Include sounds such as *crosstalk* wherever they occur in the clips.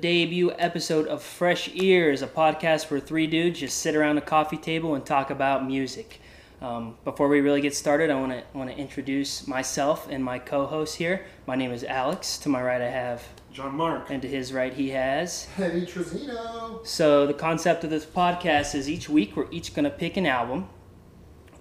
debut episode of Fresh Ears, a podcast where three dudes just sit around a coffee table and talk about music. Um, before we really get started, I want to want to introduce myself and my co-host here. My name is Alex. To my right, I have, John Mark. and to his right, he has. Eddie Trezino. So the concept of this podcast is each week we're each going to pick an album.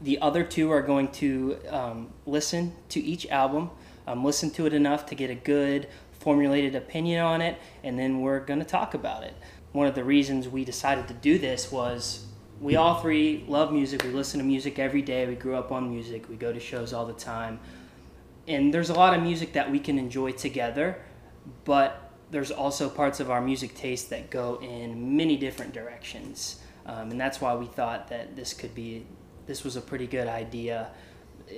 The other two are going to um, listen to each album, um, listen to it enough to get a good formulated opinion on it, and then we're going to talk about it. One of the reasons we decided to do this was we all three love music. We listen to music every day. We grew up on music. We go to shows all the time. And there's a lot of music that we can enjoy together, but there's also parts of our music taste that go in many different directions. Um, and that's why we thought that this could be, this was a pretty good idea.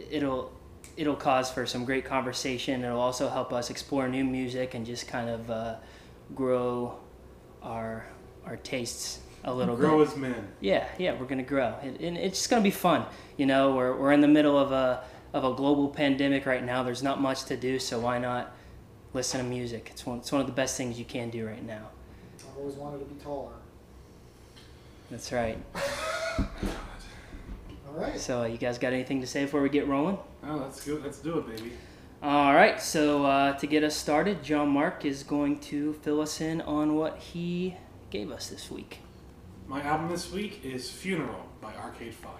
It'll, it'll cause for some great conversation. It'll also help us explore new music and just kind of uh, grow our, our tastes a little bit. Grow as men. Yeah, yeah, we're gonna grow, and, and it's just gonna be fun. You know, we're we're in the middle of a of a global pandemic right now. There's not much to do, so why not listen to music? It's one it's one of the best things you can do right now. I've always wanted to be taller. That's right. *laughs* All right. So, uh, you guys got anything to say before we get rolling? Oh, let's go. Let's do it, baby. All right. So, uh, to get us started, John Mark is going to fill us in on what he gave us this week. My album this week is Funeral by Arcade Fire.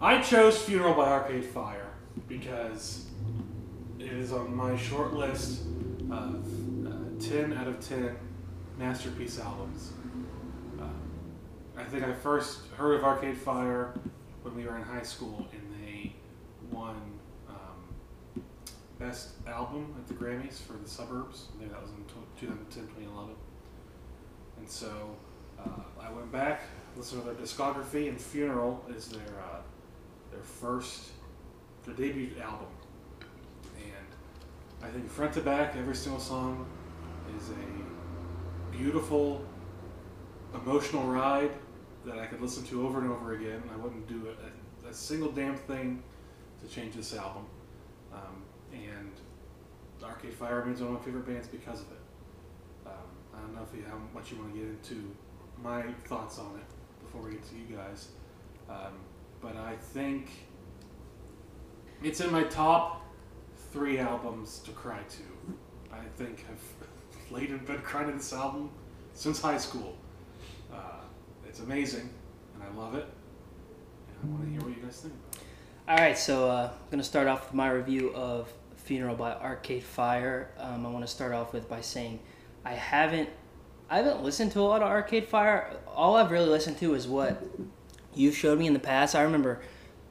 I chose Funeral by Arcade Fire because it is on my short list of 10 out of 10 masterpiece albums. Uh, I think I first heard of Arcade Fire when we were in high school and they won um, Best Album at the Grammys for the Suburbs. I think that was in 2010, 2011. And so uh, I went back, listened to their discography, and Funeral is their uh, their first, their debut album. And I think front to back, every single song is a beautiful, emotional ride that I could listen to over and over again. I wouldn't do a, a, single damn thing to change this album. Um, and Arcade Fire remains one of my favorite bands because of it. Um, I don't know if you, how much you want to get into my thoughts on it before we get to you guys. Um, but I think it's in my top three albums to cry to. I think I've laid in bed crying to this album since high school. Uh, it's amazing, and I love it. And I want to hear what you guys think. All right, so uh, I'm going to start off with my review of Funeral by Arcade Fire. Um, I want to start off with by saying I haven't I haven't listened to a lot of Arcade Fire. All I've really listened to is what you showed me in the past. I remember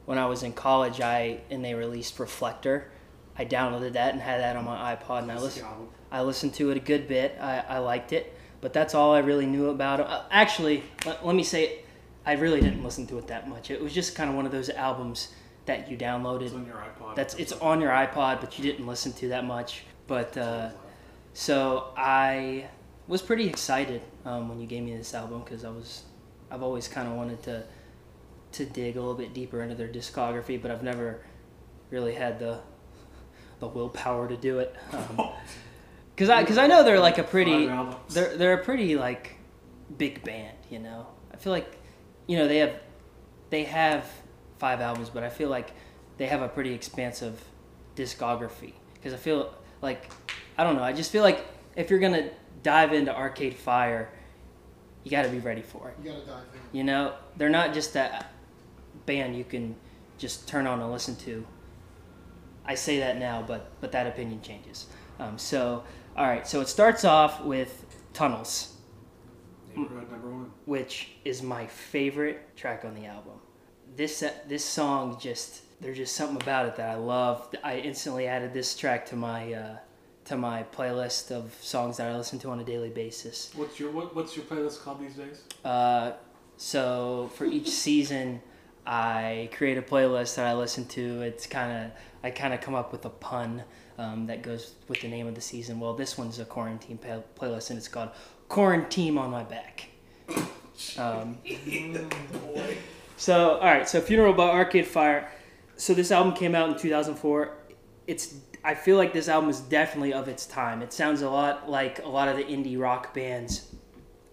when I was in college, I and they released Reflector. I downloaded that and had that on my iPod, and I listened. I listened to it a good bit. I, I liked it, but that's all I really knew about it. Uh, actually, let, let me say, I really didn't listen to it that much. It was just kind of one of those albums that you downloaded. It's on your iPod. That's it's on your iPod, but you didn't listen to that much. But uh, so I was pretty excited um, when you gave me this album because I was I've always kind of wanted to to dig a little bit deeper into their discography, but I've never really had the the willpower to do it. *laughs* Because I because I know they're like a pretty they're they're a pretty like big band, you know. I feel like you know they have they have five albums, but I feel like they have a pretty expansive discography because I feel like I don't know. I just feel like if you're gonna dive into Arcade Fire, you got to be ready for it. You gotta dive in. You know, they're not just that band you can just turn on and listen to. I say that now, but but that opinion changes. Um, so, all right. So it starts off with Tunnels, Neighborhood number one. which is my favorite track on the album. This this song just there's just something about it that I love. I instantly added this track to my uh, to my playlist of songs that I listen to on a daily basis. What's your what, What's your playlist called these days? Uh, so for each *laughs* season, I create a playlist that I listen to. It's kind of I kind of come up with a pun um, that goes with the name of the season. Well, this one's a quarantine playlist, and it's called "Quarantine on My Back." Um, So, all right. So, Funeral by Arcade Fire. So, this album came out in 2004. It's. I feel like this album is definitely of its time. It sounds a lot like a lot of the indie rock bands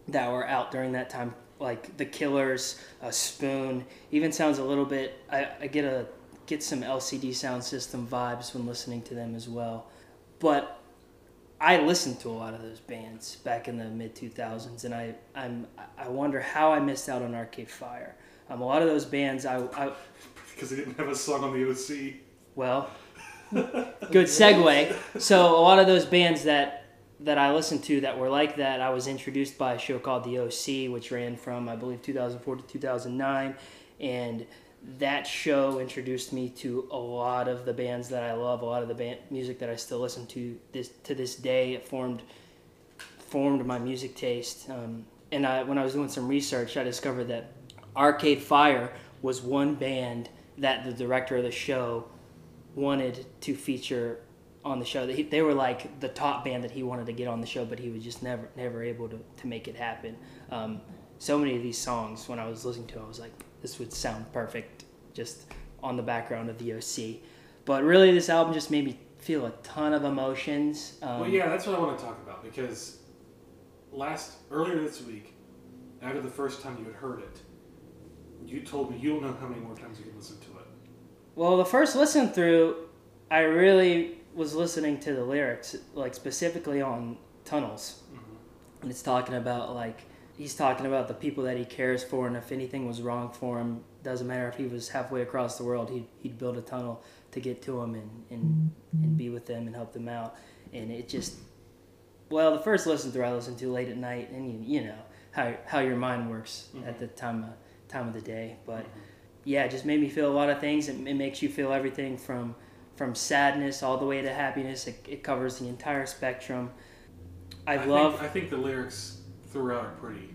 that were out during that time, like The Killers, uh, Spoon. Even sounds a little bit. I, I get a get some LCD Sound System vibes when listening to them as well. But I listened to a lot of those bands back in the mid 2000s, and I I'm I wonder how I missed out on Arcade Fire. Um, a lot of those bands, I, I because they didn't have a song on the OC. well, *laughs* good segue. So a lot of those bands that that I listened to that were like that, I was introduced by a show called The OC, which ran from I believe 2004 to 2009, and that show introduced me to a lot of the bands that I love, a lot of the band music that I still listen to this to this day. It formed formed my music taste. Um, and I, when I was doing some research, I discovered that Arcade Fire was one band that the director of the show wanted to feature on the show. They, they were like the top band that he wanted to get on the show, but he was just never never able to, to make it happen. Um, so many of these songs, when I was listening to, them, I was like, this would sound perfect just on the background of the OC. But really, this album just made me feel a ton of emotions. Um, well, yeah, that's what I want to talk about because last earlier this week, after the first time you had heard it, you told me you don't know how many more times you can listen to it. Well, the first listen through, I really was listening to the lyrics, like specifically on Tunnels. Mm-hmm. And it's talking about, like, he's talking about the people that he cares for, and if anything was wrong for him, doesn't matter if he was halfway across the world, he'd, he'd build a tunnel to get to them and, and, and be with them and help them out. And it just, well, the first listen through I listened to late at night, and you, you know how, how your mind works at the time of, time of the day. But yeah, it just made me feel a lot of things. It, it makes you feel everything from from sadness all the way to happiness. It, it covers the entire spectrum. I, I love. Think, I think the lyrics throughout are pretty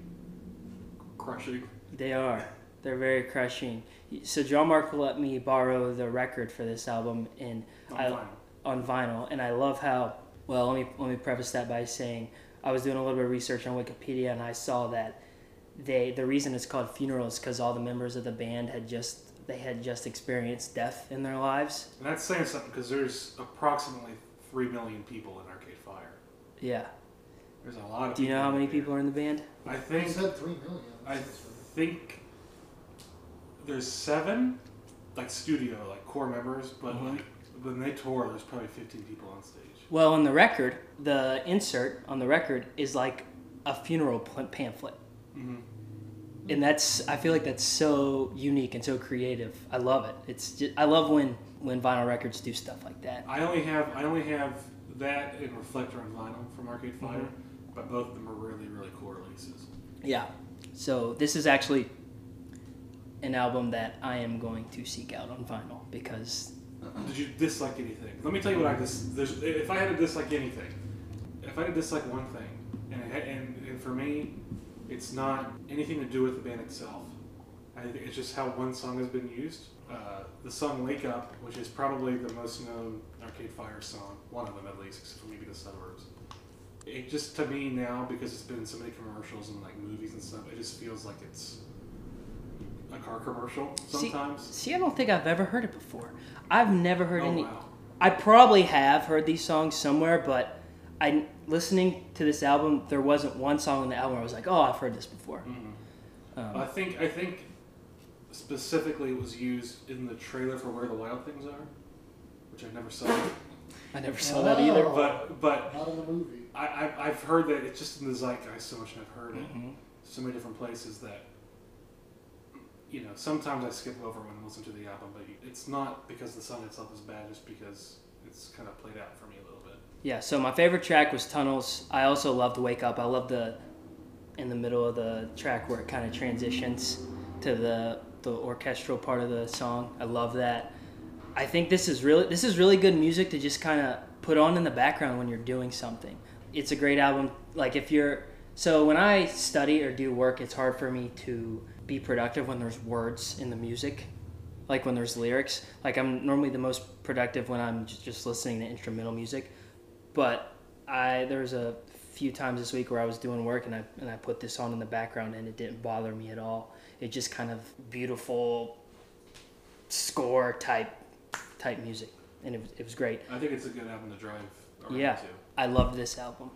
crushing. They are. They're very crushing. So John Mark let me borrow the record for this album and On I, vinyl. on vinyl, and I love how. Well, let me let me preface that by saying I was doing a little bit of research on Wikipedia, and I saw that they the reason it's called funeral is because all the members of the band had just they had just experienced death in their lives. And that's saying something because there's approximately three million people in Arcade Fire. Yeah. There's a lot of. Do you know how many people are in the band? I He think said three million. I think there's seven, like studio, like core members, but Mhm. like when they tour, there's probably 15 people on stage. Well, on the record, the insert on the record is like a funeral pl- pamphlet. Mm-hmm. and that's I feel like that's so unique and so creative. I love it. It's just, I love when when vinyl records do stuff like that. I only have I only have that and Reflector on vinyl from Arcade Fire, Mm-hmm. But both of them are really really cool releases. Yeah. So this is actually an album that I am going to seek out on vinyl because Did you dislike anything? Let me tell you what I dis. There's, if I had to dislike anything, if I had to dislike one thing, and, had- and and for me, it's not anything to do with the band itself. I think it's just how one song has been used. Uh, the song "Wake Up," which is probably the most known Arcade Fire song, one of them at least, except for maybe the suburbs. It just to me now because it's been in so many commercials and like movies and stuff, it just feels like it's a car commercial sometimes. see I don't think I've ever heard it before. I've never heard oh any wow. I probably have heard these songs somewhere, but I listening to this album there wasn't one song on the album where I was like, "Oh, I've heard this before." Mhm. Um, I think I think specifically it was used in the trailer for Where the Wild Things Are, which I never saw. *laughs* I never saw that either. Oh. But but Not in the movie. I, I I've heard that it's just in the zeitgeist so much, and I've heard it Mhm. so many different places that you know sometimes I skip over when I listen to the album, but it's not because the song itself is bad, just because it's kind of played out for me a little bit. Yeah, so my favorite track was Tunnels. I also loved Wake Up. I love the in the middle of the track where it kind of transitions to the the orchestral part of the song. I love that. I think this is really this is really good music to just kind of put on in the background when you're doing something. It's a great album. Like if you're so when I study or do work, it's hard for me to be productive when there's words in the music like when there's lyrics. Like I'm normally the most productive when I'm just listening to instrumental music. But I there's a few times this week where I was doing work and I and I put this on in the background and it didn't bother me at all. It just kind of beautiful score type type music, and it was, it was great. I think it's a good album to drive around Yeah. to. I loved this album.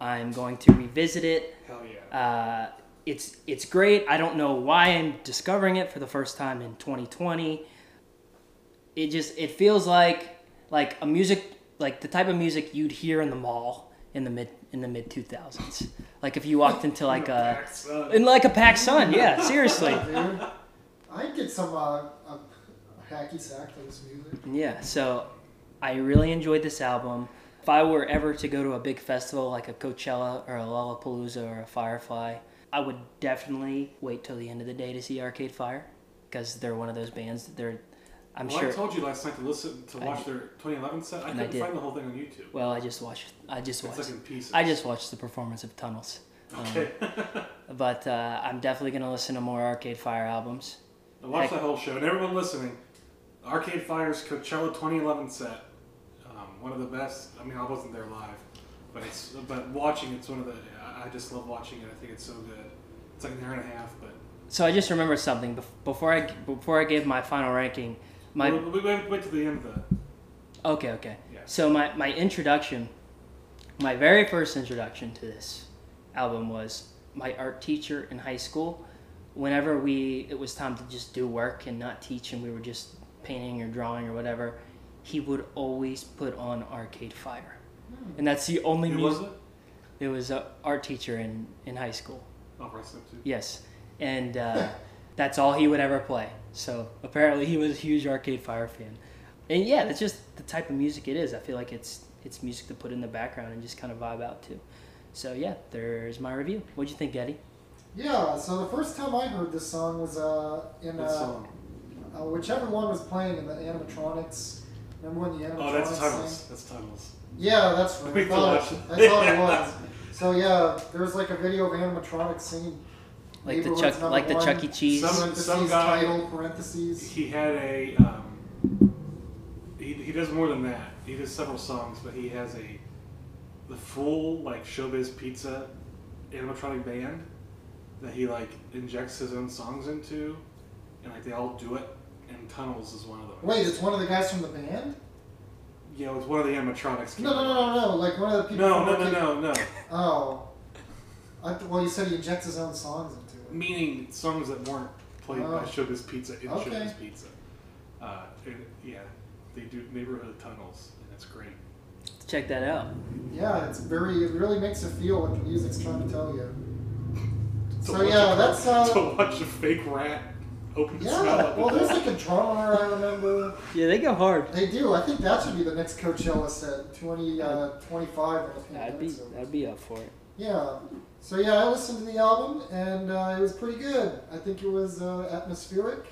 I'm going to revisit it. Hell yeah. Uh, it's it's great. I don't know why I'm discovering it for the first time in 2020. It just it feels like like a music like the type of music you'd hear in the mall in the mid in the mid 2000s. Like if you walked into like a Pac Sun. in like a Pac Sun, yeah, seriously. *laughs* Dude, I'd get some uh, hacky sack to this music. Yeah, so I really enjoyed this album. If I were ever to go to a big festival like a Coachella or a Lollapalooza or a Firefly, I would definitely wait till the end of the day to see Arcade Fire because they're one of those bands that they're. I'm well, sure. I told you last night to listen to I watch their 2011 set. I I couldn't did. find the whole thing on YouTube. well, I just watched. I just It's watched. like in pieces. I just watched the performance of Tunnels. Um, okay. *laughs* But uh, I'm definitely gonna listen to more Arcade Fire albums. I watched Heck. that whole show, and everyone listening, Arcade Fire's Coachella 2011 set, um, one of the best. I mean, I wasn't there live, but it's but watching it's one of the. I I just love watching it. I think it's so good. It's like an hour and a half, but So I just remembered something before I before I gave my final ranking. My wait, wait, wait till the end of the. Okay, okay. Yeah. So my, my introduction, my very first introduction to this album was my art teacher in high school. Whenever we it was time to just do work and not teach and we were just painting or drawing or whatever, he would always put on Arcade Fire. And that's the only Who was music. it? It was an art teacher in, in high school. Oh, wrestling too. Yes. And uh, that's all he would ever play. So apparently he was a huge Arcade Fire fan. And yeah, that's just the type of music it is. I feel like it's it's music to put in the background and just kind of vibe out to. So yeah, there's my review. What'd you think, Eddie? Yeah, so the first time I heard this song was uh, in What uh, song? uh, whichever one was playing in the animatronics. Remember when the animatronics Oh, that's sang? Tunnels. That's Tunnels. Yeah, that's right. We I thought, thought- I thought it was. So yeah, there was like a video of animatronics singing. Like the Chuck, like the one, Chuck E. Cheese. Some- some guy- title, parentheses. He had a. Um, he, he does more than that. He does several songs, but he has a the full like Showbiz Pizza animatronic band that he like injects his own songs into, and like they all do it. And Tunnels is one of them. Wait, it's one of the guys from the band? Yeah, know, it's one of the animatronics. No, no, no, no, no. Like one of the people. no, no, no, no, no. Oh. I, well, you said he injects his own songs into it. Meaning songs that weren't played by Oh. Showbiz Pizza in Okay. Showbiz Pizza. Uh, and, yeah, they do neighborhood tunnels, and it's great. Check that out. Yeah, it's very. It really makes you feel what the music's trying to tell you. *laughs* To So yeah, a- that's *laughs* uh. to watch a fake rat open its Yeah, mouth. well, there's like a drummer I remember. Yeah, they go hard. They do. I think that should be the next Coachella set, 20, uh, 25 when the I'd be pandemic's. I'd be up for it. Yeah. So yeah, I listened to the album and uh, it was pretty good. I think it was uh, atmospheric.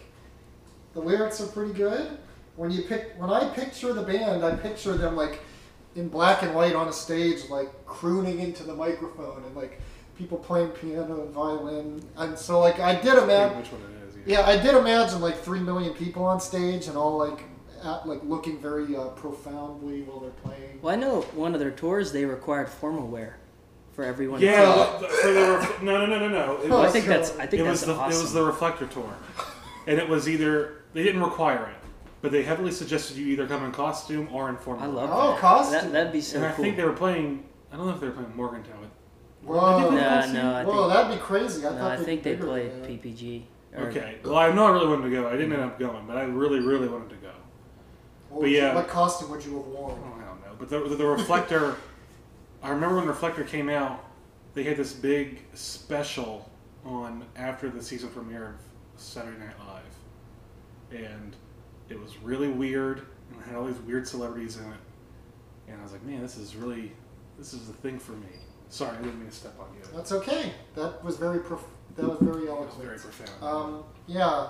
The lyrics are pretty good. When you pick, when I picture the band, I picture them like in black and white on a stage, like crooning into the microphone and like people playing piano and violin. And so like I did Pretty imagine. Much what it is. Yeah, I did imagine like three million people on stage and all like at, like looking very uh, profoundly while they're playing. Well, I know one of their tours they required formal wear for everyone. Yeah, to well, th- so they were, no, no, no, no, no. It Oh, I think that's I think it that's was the awesome. it was the Reflector tour, and it was either they didn't require it, but they heavily suggested you either come in costume or in formal. I love Oh, that. costume. that. That'd be so and I think they were playing. I don't know if they were playing Morgantown. but- Whoa. Did they play No, no, I Whoa, think that'd be crazy. I no, I think they played. PPG. Okay. Well, I know I really wanted to go. I didn't end up going, but I really, really wanted to go. What, But would you- yeah. what costume would you have Oh, worn? I don't know. But the, the, the Reflector, *laughs* I remember when the Reflector came out, they had this big special on after the season premiere of Saturday Night Live. And it was really weird, and it had all these weird celebrities in it. And I was like, man, this is really, this is the thing for me. Sorry, I didn't mean to step on you. That's okay. That was very prof- that was very was eloquent. very profound. Um, yeah.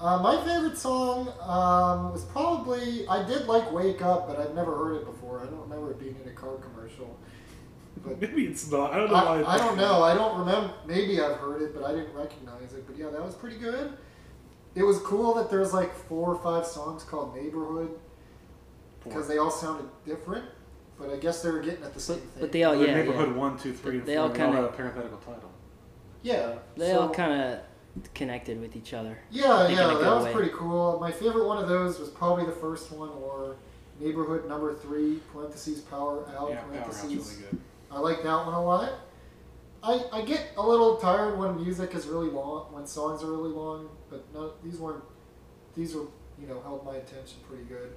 Uh, my favorite song um, was probably I did like "Wake Up," but I'd never heard it before. I don't remember it being in a car commercial. But *laughs* Maybe it's not. I don't know why. I, I don't know. I don't remember. Maybe I've heard it, but I didn't recognize it. But yeah, that was pretty good. It was cool that there's like four or five songs called "Neighborhood" because they all sounded different. but I guess they were getting at the same thing. But they all, The yeah, neighborhood yeah. one, two, three, and They four. all They all kinda- had a parenthetical title. Yeah, They so, all kind of connected with each other. Yeah, yeah, that was way. pretty cool. My favorite one of those was probably the first one, or neighborhood number three parentheses power out yeah, Powerhouse parentheses. really good. I like that one a lot. I, I get a little tired when music is really long, when songs are really long, but no, these weren't. These were, you know, held my attention pretty good.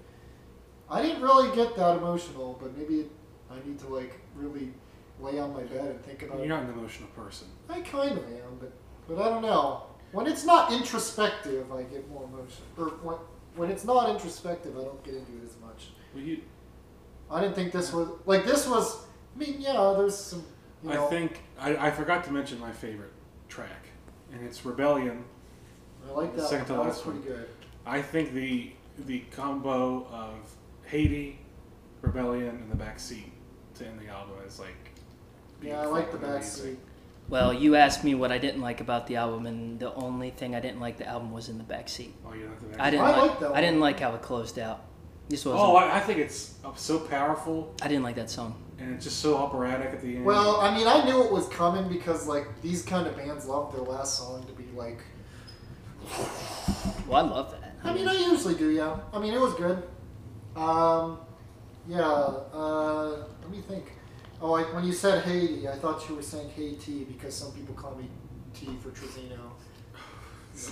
I didn't really get that emotional, but maybe I need to like really lay on my bed and think about You're not an emotional person. I kind of am, but but I don't know. When it's not introspective, I get more emotion. Or when when it's not introspective, I don't get into it as much. Well, you, I didn't think this was like this was. I mean, yeah, there's some. You know, I think I, I forgot to mention my favorite track, and it's Rebellion. I like that. second to. That last pretty one. good. I think the the combo of Haiti, Rebellion, and the backseat to end the album is like. Yeah, I like the back amazing. seat. Well, you asked me what I didn't like about the album, and the only thing I didn't like the album was in the back seat. Oh, you know the back I seat. didn't I like. like that I didn't like how it closed out. This was. Oh, not I, I think it's uh, so powerful I didn't like that song. and it's just so operatic at the end. Well, I mean, I knew it was coming because like these kind of bands love their last song to be like. Well, I love that. I mean, I usually do, yeah. I mean, it was good. Um, yeah. Uh, let me think. Oh, I, when you said Haiti, I thought you were saying Haiti because some people call me T for Trezino.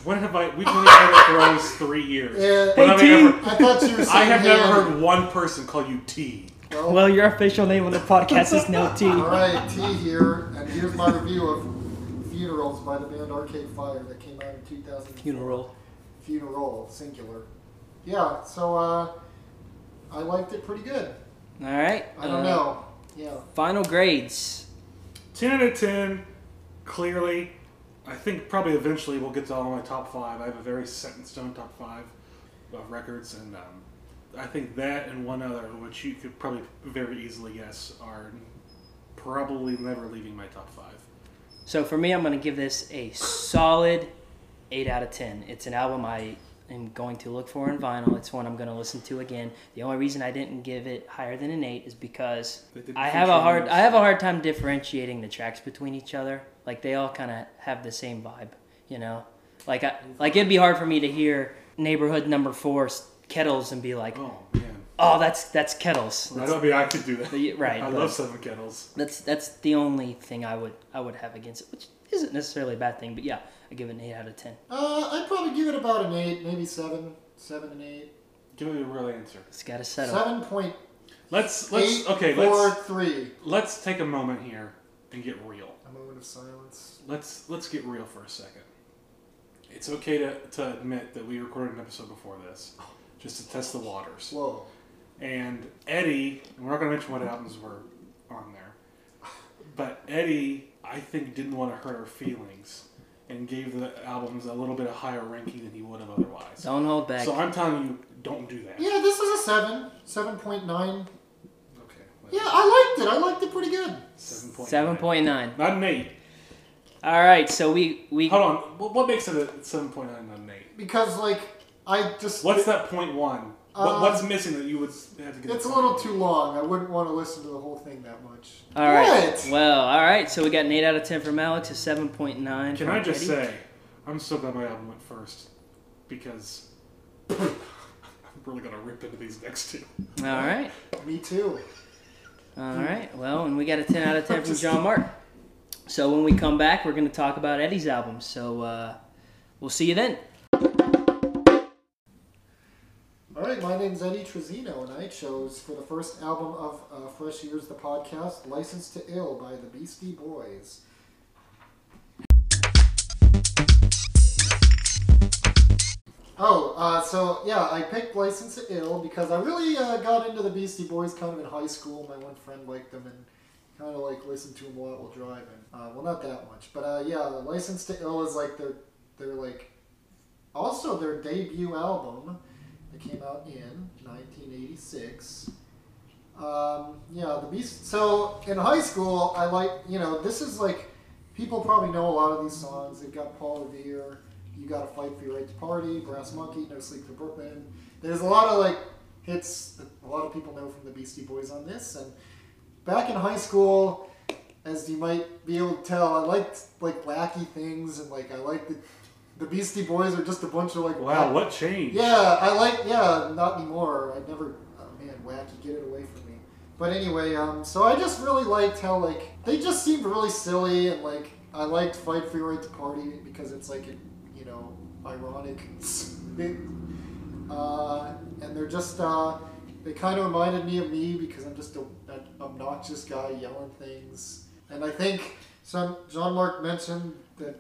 when have I? We've only had it for almost three years. Yeah. When have I Hey, T. ever- I thought you were saying I have never Haiti. heard one person call you T. Well, Well, your official name on the podcast is No T. all right, T here, and here's my review of Funerals by the band Arcade Fire that came out in 2000. Funeral. Funeral, singular. Yeah, so uh, I liked it pretty good. All right. I don't uh, know. Yeah. Final grades. 10 out of 10, clearly. I think probably eventually we'll get to all my top five. I have a very set in stone top five of records, and um, I think that and one other, which you could probably very easily guess, are probably never leaving my top five. So for me, I'm going to give this a solid 8 out of 10. It's an album I am going to look for in vinyl. It's one I'm going to listen to again. The only reason I didn't give it higher than an 8 is because I have a hard. I have a hard time differentiating the tracks between each other. Like they all kind of have the same vibe, you know? Like I, like it'd be hard for me to hear Neighborhood Number 4 Kettles and be like, Oh, man. "Oh, that's that's Kettles." I That's, don't mean I could do that. the- right. *laughs* I love Seven Kettles. that's that's the only thing I would I would have against it, which isn't necessarily a bad thing. But yeah, I give it an eight out of ten. Uh, I'd probably give it about an eight, maybe seven, seven and eight. Give me a real answer. It's got to settle. Seven point Let's let's eight okay. four Let's three. let's take a moment here and get real. A moment of silence. Let's let's get real for a second. It's okay to, to admit that we recorded an episode before this, just to test the waters. Whoa. And Eddie, and we're not going to mention what albums were on there, but Eddie, I think, didn't want to hurt her feelings and gave the albums a little bit of higher ranking than he would have otherwise. Don't hold back. So I'm telling you, don't do that. Yeah, this is a seven. Seven point nine. Okay. Yeah, I liked it. I liked it pretty good. Seven point. Seven point nine. Not an eight. All right, so we we Hold on. What, what makes it a seven point nine, not an eight? Because like I just What's that point one? What, Uh, what's missing that you would have to get? It's a little too long. I wouldn't want to listen to the whole thing that much. all right. What? Well, all right. So we got an eight out of ten from Alex, a seven point nine. Can from I just Eddie. say, I'm so glad my album went first because *laughs* I'm really gonna rip into these next two. All right, Me too. all right. Well, and we got a ten out of ten *laughs* from John Mark. So when we come back, we're going to talk about Eddie's album. So uh, we'll see you then. All right, my name's Eddie Trezino, and I chose for the first album of uh, Fresh Ears, the podcast, "License to Ill" by the Beastie Boys. Oh, uh, so yeah, I picked License to Ill because I really uh, got into the Beastie Boys kind of in high school. My one friend liked them and kind of like listened to them a lot while driving. Uh, well, not that much, but uh, yeah, License to Ill is like their their like also their debut album that came out in 1986. Um, yeah, the Beast. So in high school, I like you know this is like people probably know a lot of these songs. They've got Paul Revere, "You Got to Fight for Your Right to Party," "Brass Monkey," "No Sleep for Brooklyn." There's a lot of like hits that a lot of people know from the Beastie Boys on this. And back in high school, as you might be able to tell, I liked like wacky things and like I liked the the Beastie Boys are just a bunch of like Wow, what changed? Yeah, I like yeah, not anymore. I never oh man, wacky, get it away from me. But anyway, um, so I just really liked how like they just seemed really silly and like I liked Fight for Your Right to Party because it's like you know ironic. *laughs* Uh, and they're just uh, they kind of reminded me of me because I'm just a, an obnoxious guy yelling things. And I think some John Mark mentioned that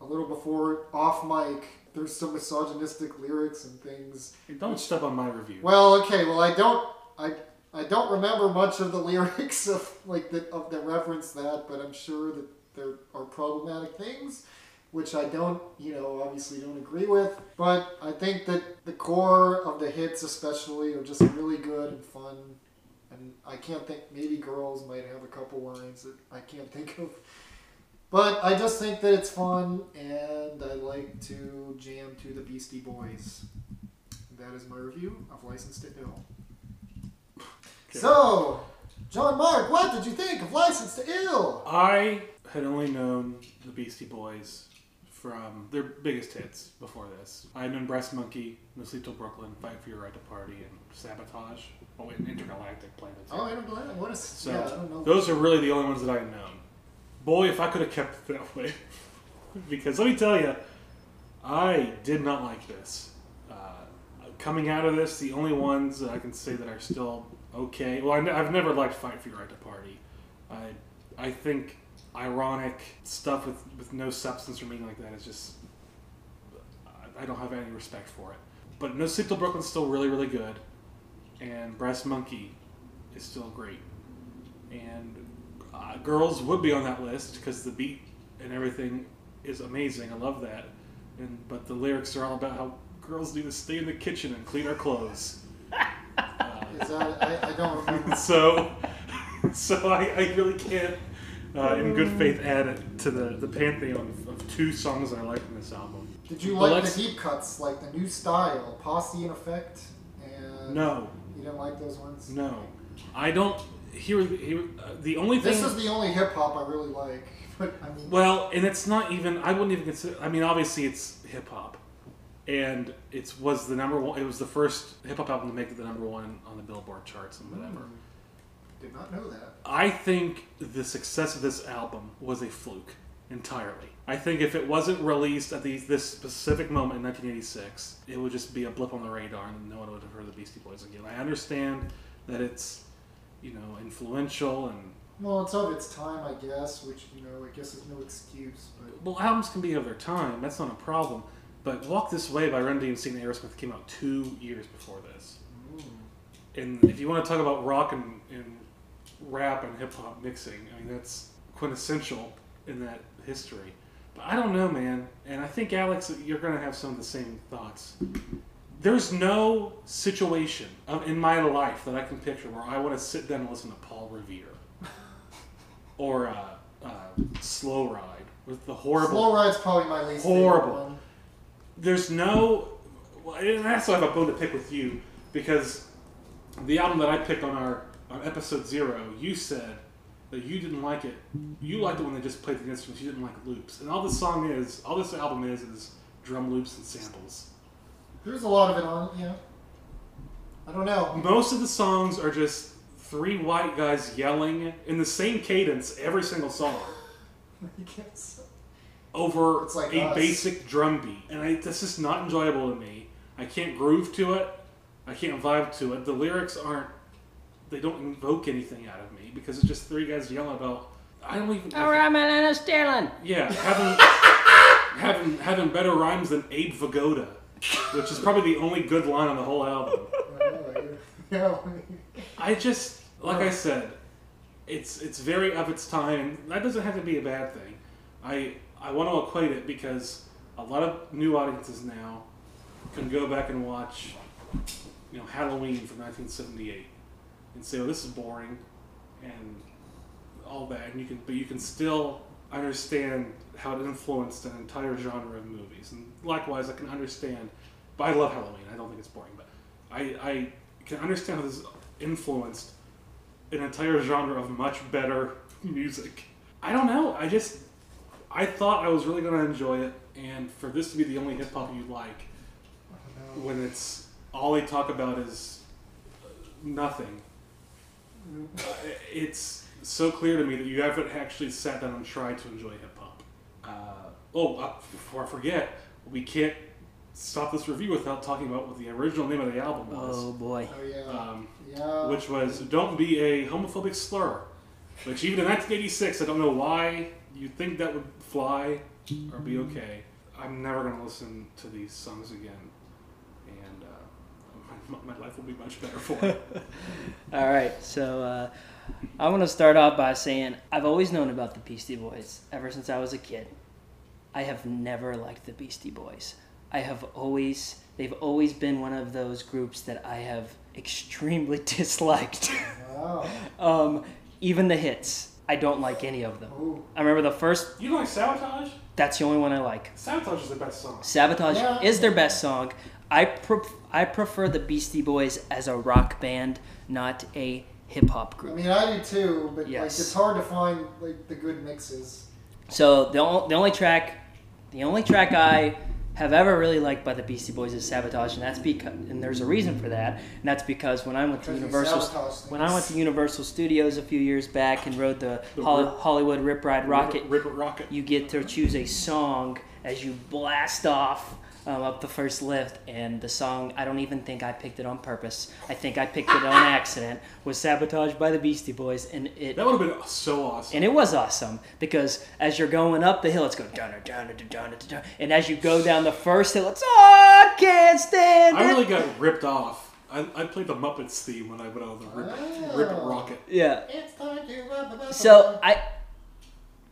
a little before off mic. There's some misogynistic lyrics and things. Hey, Don't step on my review. Well, okay. Well, I don't. I I don't remember much of the *laughs* lyrics of like the of that reference that, but I'm sure that there are problematic things, which I don't, you know, obviously don't agree with. But I think that the core of the hits, especially, are just really good and fun. And I can't think. Maybe girls might have a couple lines that I can't think of. But I just think that it's fun, and I like to jam to the Beastie Boys. That is my review of License to Ill. Okay. So, John Mark, what did you think of License to Ill? I had only known the Beastie Boys from their biggest hits before this. I had known Brass Monkey, No Sleep Till Brooklyn, Fight for Your Right to Party, and Sabotage. Oh, and Intergalactic Planets. Oh, I don't know. What is? So yeah, I don't know. those are really the only ones that I had known. Boy, if I could have kept it that way. *laughs* because let me tell you, I did not like this. Uh, coming out of this, the only ones that I can say that are still okay. Well, I ne- I've never liked Fight for Your Right to Party. I I think ironic stuff with, with no substance or meaning like that is just I- I don't have any respect for it. But No Sleep Till Brooklyn's still really really good, and Brass Monkey is still great. And uh, girls would be on that list because the beat and everything is amazing. I love that. And but the lyrics are all about how girls need to stay in the kitchen and clean our clothes. *laughs* Uh, that? I, I don't remember. *laughs* so, *laughs* so I, I really can't, uh, in good faith, add it to the, the pantheon of, of two songs I like from this album. Did you like the deep cuts, like the new style, Posse in Effect? And No, You didn't like those ones? no, I don't. Here, here uh, the only thing. This is the only hip hop I really like. *laughs* But I mean, Well, and it's not even. I wouldn't even consider. I mean, obviously, it's hip hop, and it was the number one. It was the first hip hop album to make it the number one on the Billboard charts and whatever. Hmm. did not know that. I think the success of this album was a fluke entirely. I think if it wasn't released at the, this specific moment in 1986, it would just be a blip on the radar and no one would have heard the Beastie Boys again. I understand that it's, you know, influential and Well, it's of its time, I guess, which you know, I guess is no excuse. But well, albums can be of their time. That's not a problem. But Walk This Way by Run DMC and Aerosmith came out two years before this. mm, And if you want to talk about rock and, and rap and hip hop mixing, I mean that's quintessential in that history. But I don't know, man. And I think Alex, you're going to have some of the same thoughts. There's no situation in my life that I can picture where I want to sit down and listen to Paul Revere *laughs* or uh, uh, Slow Ride with the horrible Slow Ride's probably my least Horrible. favorite one. there's no well, and that's why I have a bone to pick with you because the album that I picked on our on episode zero, you said that you didn't like it. You liked it when they just played the instruments. You didn't like loops. And all this song is, all this album is, is drum loops and samples. There's a lot of it on, yeah. I don't know. Most of the songs are just three white guys yelling in the same cadence every single song *laughs* You can't over It's like a us. basic drum beat, and I, that's just not enjoyable to me. I can't groove to it. I can't vibe to it. The lyrics aren't. They don't invoke anything out of me because it's just three guys yelling about. I don't even. All right, man, I'm stealing. Yeah, having *laughs* having having better rhymes than Abe Vigoda, which is probably the only good line on the whole album. I don't know, yeah. I just like I said, it's it's very of its time. That doesn't have to be a bad thing. I I want to equate it because a lot of new audiences now can go back and watch, you know, Halloween from 1978 and say, "Oh, this is boring," and all that, and you can, but you can still understand how it influenced an entire genre of movies. And likewise, I can understand. But I love Halloween. I don't think it's boring, but I, I can understand how this influenced an entire genre of much better *laughs* music. I don't know. I just I thought I was really gonna enjoy it, and for this to be the only hip hop you like, when it's all they talk about is nothing. It's so clear to me that you haven't actually sat down and tried to enjoy hip hop. Uh, oh, uh, before I forget, we can't stop this review without talking about what the original name of the album was, Oh boy. Oh yeah. um, yeah. which was "Don't Be a Homophobic Slur." Which even in 1986, I don't know why you think that would fly or be okay. I'm never gonna listen to these songs again, and uh, *laughs* my, my life will be much better for it. *laughs* All right, so uh, I want to start off by saying I've always known about the Beastie Boys ever since I was a kid. I have never liked the Beastie Boys. I have always, they've always been one of those groups that I have extremely *laughs* disliked. Wow. um, even the hits, I don't like any of them. Ooh. I remember the first, You like Sabotage. that's the only one I like. Sabotage is the best song. Sabotage Yeah. is their best song. I pref- I prefer the Beastie Boys as a rock band, not a hip hop group. I mean, I do too, but like it's hard to find like the good mixes. So the, o- the only track, the only track I have ever really liked by the Beastie Boys is Sabotage, and that's because and there's a reason for that, and that's because when I went to Universal when I went to Universal Studios a few years back and rode the, The Hol- Rip- Hollywood Rip Ride Rocket, Rip, Rip Rocket. you get to choose a song as you blast off um, up the first lift and the song i don't even think i picked it on purpose i think i picked it on accident was sabotaged by the beastie boys and it That would have been so awesome. and it was awesome because as you're going up the hill it's going down down down down down and as you go down the first hill it's oh, i can't stand I it really got ripped off. I, I played the Muppets theme when I went on the Rip, Rip It Oh. Rocket. yeah It's time to rub it. So I,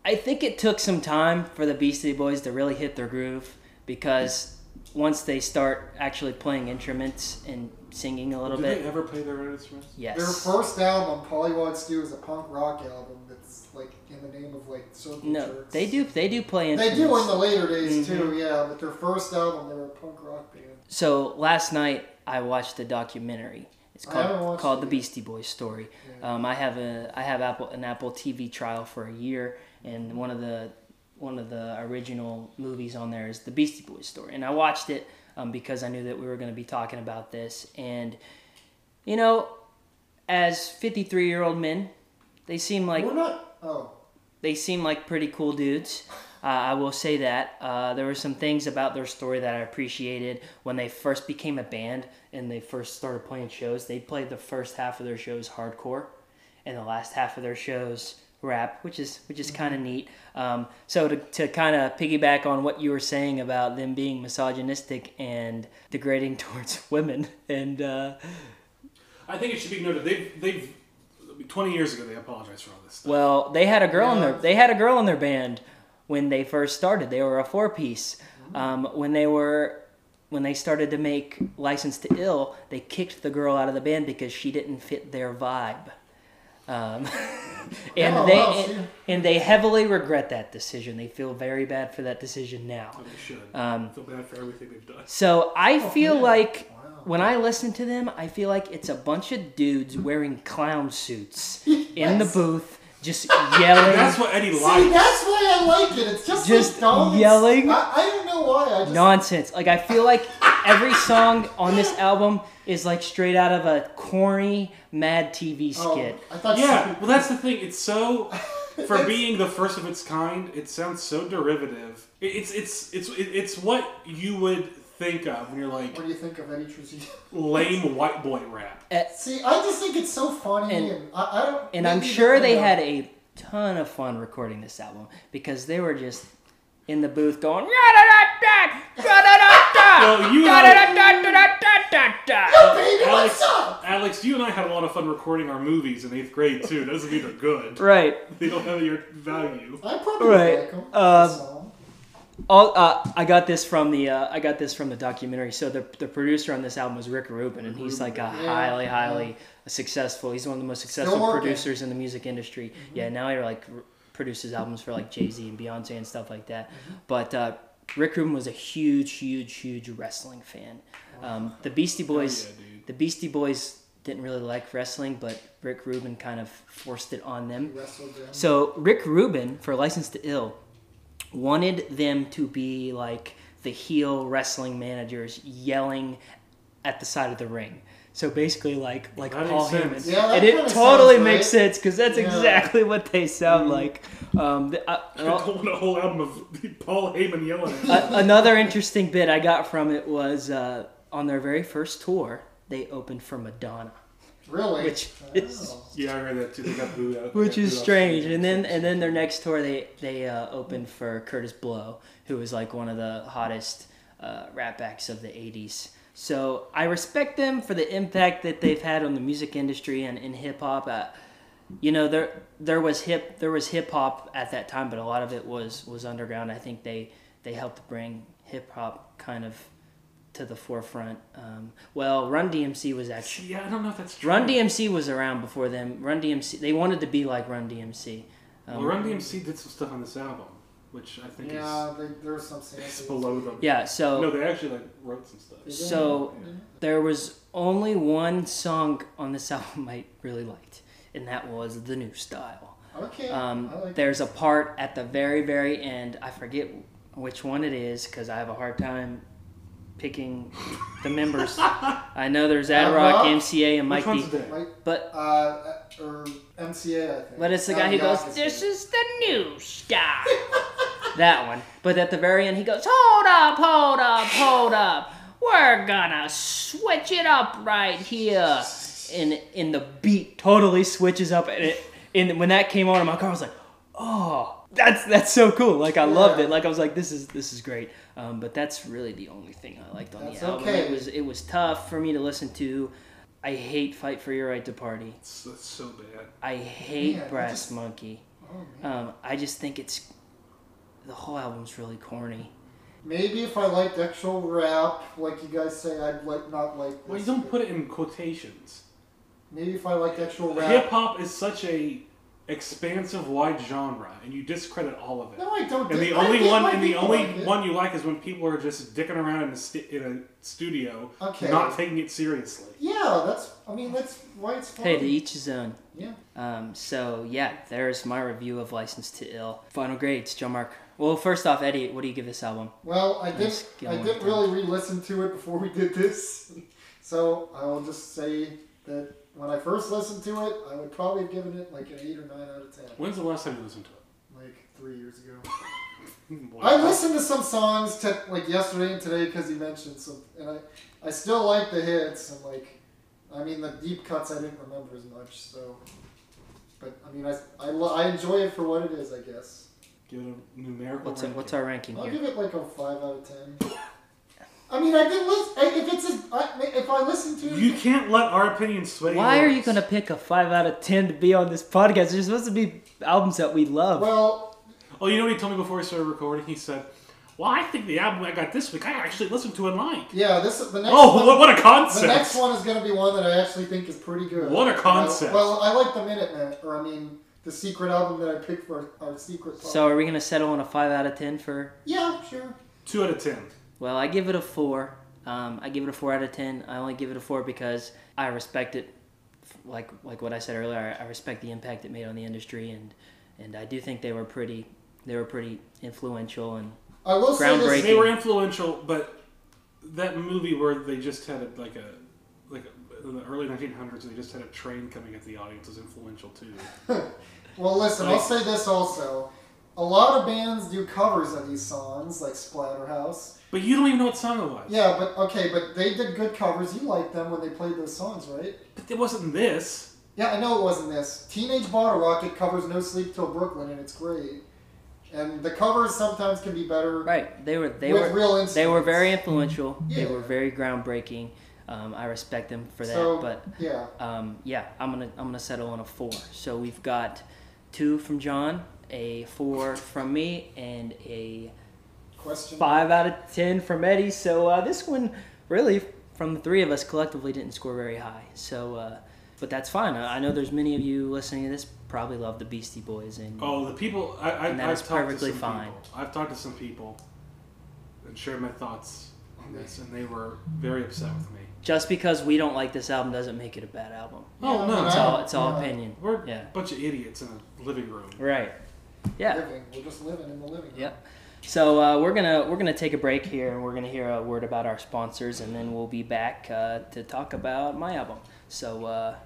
I think it took some time for the Beastie Boys to really hit their groove because once they start actually playing instruments and singing a little Did bit, they ever play their own instruments? yes. Their first album, Pollywog Stew, is a punk rock album that's like in the name of like circle no, jerks. they do. They do play instruments. They do in the later days Mhm. too, yeah. But their first album, they were a punk rock band. So last night I watched a documentary. It's I haven't called watched called it The. Beastie Boys Story. Yeah. Um, I have a I have Apple an Apple TV trial for a year, and one of the one of the original movies on there is The Beastie Boys Story, and I watched it um, because I knew that we were going to be talking about this, and you know, as fifty three year old men, they seem like we're not. Oh, they seem like pretty cool dudes. Uh, I will say that. Uh, there were some things about their story that I appreciated when they first became a band and they first started playing shows. They played the first half of their shows hardcore, and the last half of their shows rap, which is which is kind of neat. Um, so to, to kind of piggyback on what you were saying about them being misogynistic and degrading *laughs* towards women, and uh, I think it should be noted they've they've twenty years ago they apologized for all this stuff. Well, they had a girl in their they had a girl in their band when they first started. They were a four piece. Um, when they were when they started to make License to Ill, they kicked the girl out of the band because she didn't fit their vibe. Um, *laughs* *laughs* and Oh, they wow, and, and they heavily regret that decision. They feel very bad for that decision now. Oh, they should. Um, feel bad for everything they've done. So I Oh, feel yeah. like Wow. when I listen to them, I feel like it's a bunch of dudes wearing clown suits *laughs* in the booth, just *laughs* yelling. That's what Eddie See, likes. that's why I like it. It's just, Just like yelling. I, I don't know why. I just nonsense. Like I feel like every song on this album is like straight out of a corny Mad TV Oh, skit. I thought. Yeah, well, that's the thing. It's so *laughs* for It's- being the first of its kind. It sounds so derivative. It's it's it's it's what you would think of when you're like What do you think of Eddie Trujillo? lame white boy rap. See, I just think it's so funny, And- and, I, I don't. And I'm sure they uh, had a ton of fun recording this album because they were just in the booth going "Ya-da-da-da, ya-da-da-da, you and I- ya-da-da-da-da-da-da." Yo, baby, Alex, what's up? Alex, you and I had a lot of fun recording our movies in eighth grade too. Doesn't mean they're good. Right. *laughs* They don't have your value. I probably Right, like him. um. All, uh, I got this from the uh, I got this from the documentary. So the the producer on this album was Rick Rubin, and he's like a Yeah, highly yeah. highly successful. He's one of the most successful producers in the music industry. Yeah, now he like r- produces albums for like Jay Z and Beyonce and stuff like that. But uh, Rick Rubin was a huge, huge, huge wrestling fan. Um, the Beastie Boys, yeah, the Beastie Boys didn't really like wrestling, but Rick Rubin kind of forced it on them. Them. So Rick Rubin for License to Ill wanted them to be like the heel wrestling managers yelling at the side of the ring. So basically, like like That Paul Heyman. Yeah, that and it totally sounds makes right. sense because that's Yeah. exactly what they sound Mhm. like. Um, the, uh, I don't want a whole album of *laughs* Paul Heyman yelling. At a- another interesting bit I got from it was uh, on their very first tour, they opened for Madonna, really? which is- Oh. yeah, I heard that too. They got booed out. which is strange. And then *laughs* and then their next tour, they they uh, opened for Kurtis Blow, who was like one of the hottest uh, rap acts of the '80s. So I respect them for the impact that they've had on the music industry and in hip hop. Uh, you know, there there was hip there was hip hop at that time, but a lot of it was was underground. I think they they helped bring hip hop kind of to the forefront. Um, well, Run DMC was actually. yeah, I don't know if that's true. Run DMC was around before them. Run DMC, they wanted to be like Run DMC. Um, Well, Run DMC did some stuff on this album, which I think Yeah, they, there was some is samples. it's below them. Yeah, so No, they actually like wrote some stuff. So- Yeah. there was only one song on this *laughs* album I really liked, and that was "The New Style." Okay. Um, like there's a part at the very, very end. I forget which one it is because I have a hard time picking the members. *laughs* I know there's Ad Rock, Rock? MCA, and Which Mike D. one's the But uh, or MCA, I think. But it's the Not guy who goes, "This is the new style." *laughs* that one. But at the very end, he goes, "Hold up, hold up, hold up. We're gonna switch it up right here." And and the beat totally switches up, and it and when that came on in my car, I was like, "Oh, that's that's so cool!" Like I loved it. Like I was like, "This is this is great." Um, but that's really the only thing I liked on That's the album. okay. It was it was tough for me to listen to. I hate "Fight for Your Right to Party." It's, that's so bad. I hate Man, I Brass just- Monkey. Oh. Um, I just think it's the whole album's really corny. Maybe if I liked actual rap, like you guys say, I'd like not like. Well, you don't put it in quotations. Maybe if I liked actual rap. Hip hop is such a expansive, wide genre, and you discredit all of it. No, I don't. And the I only one, and the only like one you like is when people are just dicking around in a sti- in a studio, Okay. not taking it seriously. Yeah, that's. I mean, that's why it's fun. Hey, to each his own. Yeah. Um, so yeah, there's my review of License to Ill. Final grades, John Mark. Well, first off, Eddie, what do you give this album? Well, I didn't. I didn't with really re-listen to it before we did this, *laughs* so I will just say that when I first listened to it, I would probably have given it like an eight or nine out of ten, When's the last time you listened to it? like three years ago. *laughs* I listened to some songs to, like yesterday and today because he mentioned some, and I, I still like the hits and like, I mean the deep cuts I didn't remember as much. So, but I mean I, I, lo- I enjoy it for what it is. I guess Give it a numerical. What's our, ranking. what's our ranking I'll here? give it like a five out of ten. I mean I did listen. If it's as, I, if I listen to it, You can't let our opinions sway. Why are you gonna pick a five out of ten to be on this podcast? There's supposed to be albums that we love. well, Oh, you know what he told me before we started recording? He said, "Well, I think the album I got this week, I actually listened to and like." yeah, this the next. Oh, one, what, what a concept. The next one is going to be one that I actually think is pretty good. What a You know, concept. well, I like the Minutemen, or I mean, the secret album that I picked for our secret. Song. So are we gonna settle on a five out of ten for? yeah, sure. Two out of ten. Well, I give it a four. Um, I give it a four out of ten. I only give it a four because I respect it, like like what I said earlier. I respect the impact it made on the industry, and and I do think they were pretty they were pretty influential and I will say Groundbreaking. this. They were influential, but that movie where they just had a, like a like a, in the early 1900s, they just had a train coming at the audience was influential too. *laughs* Well, listen, I'll say this also. A lot of bands do covers of these songs, like Splatterhouse. But you don't even know what song it was. Yeah, but okay, but they did good covers. You liked them when they played those songs, right? But it wasn't this. Yeah, I know it wasn't this. Teenage Bottlerocket covers No Sleep Till Brooklyn, and it's great. And the covers sometimes can be better right. They were they with were real they were very influential. Yeah. They were very groundbreaking. Um, I respect them for that. So- but Yeah. um, yeah, I'm gonna I'm gonna settle on a four. So we've got two from John, a four from me, and a Question. five out of ten from Eddie. So uh, this one really, from the three of us collectively, didn't score very high. So, uh, but that's fine. I I know there's many of you listening to this probably love the Beastie Boys, and Oh, the people. I, I, And that I've is talked perfectly to some fine. People. I've talked to some people and shared my thoughts on this, and they were very upset with me. just because we don't like this album doesn't make it a bad album. Oh, no. It's I all it's all yeah. opinion. We're Yeah. a bunch of idiots in a living room. Right. Yeah. Living. We're just living in the living room. Yep. So uh, we're gonna we're gonna take a break here, and we're gonna hear a word about our sponsors, and then we'll be back uh, to talk about my album. So uh,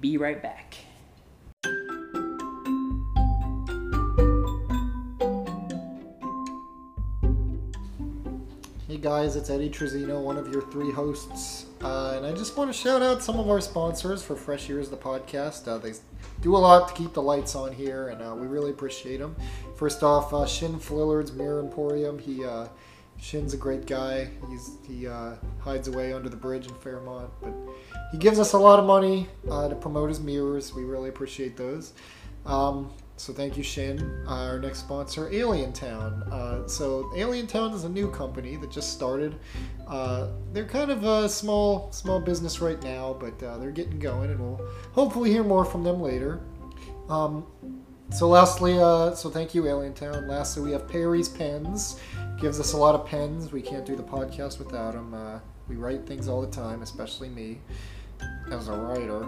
be right back. Guys, it's Eddie Trezino, one of your three hosts. Uh, and I just want to shout out some of our sponsors for Fresh Ears, the podcast. Uh, they do a lot to keep the lights on here, and uh, we really appreciate them. First off, uh, Shin Flillard's Mirror Emporium. He uh, Shin's a great guy. He's he uh, hides away under the bridge in Fairmont, but he gives us a lot of money uh, to promote his mirrors. We really appreciate those. Um, so thank you, Shin. Our next sponsor, Alien Town. Uh, so Alien Town is a new company that just started. Uh, they're kind of a small small business right now, but uh, they're getting going, and we'll hopefully hear more from them later. Um, so lastly, uh, so thank you, Alien Town. Lastly, we have Perry's Pens. Gives us a lot of pens. We can't do the podcast without them. Uh, we write things all the time, especially me as a writer.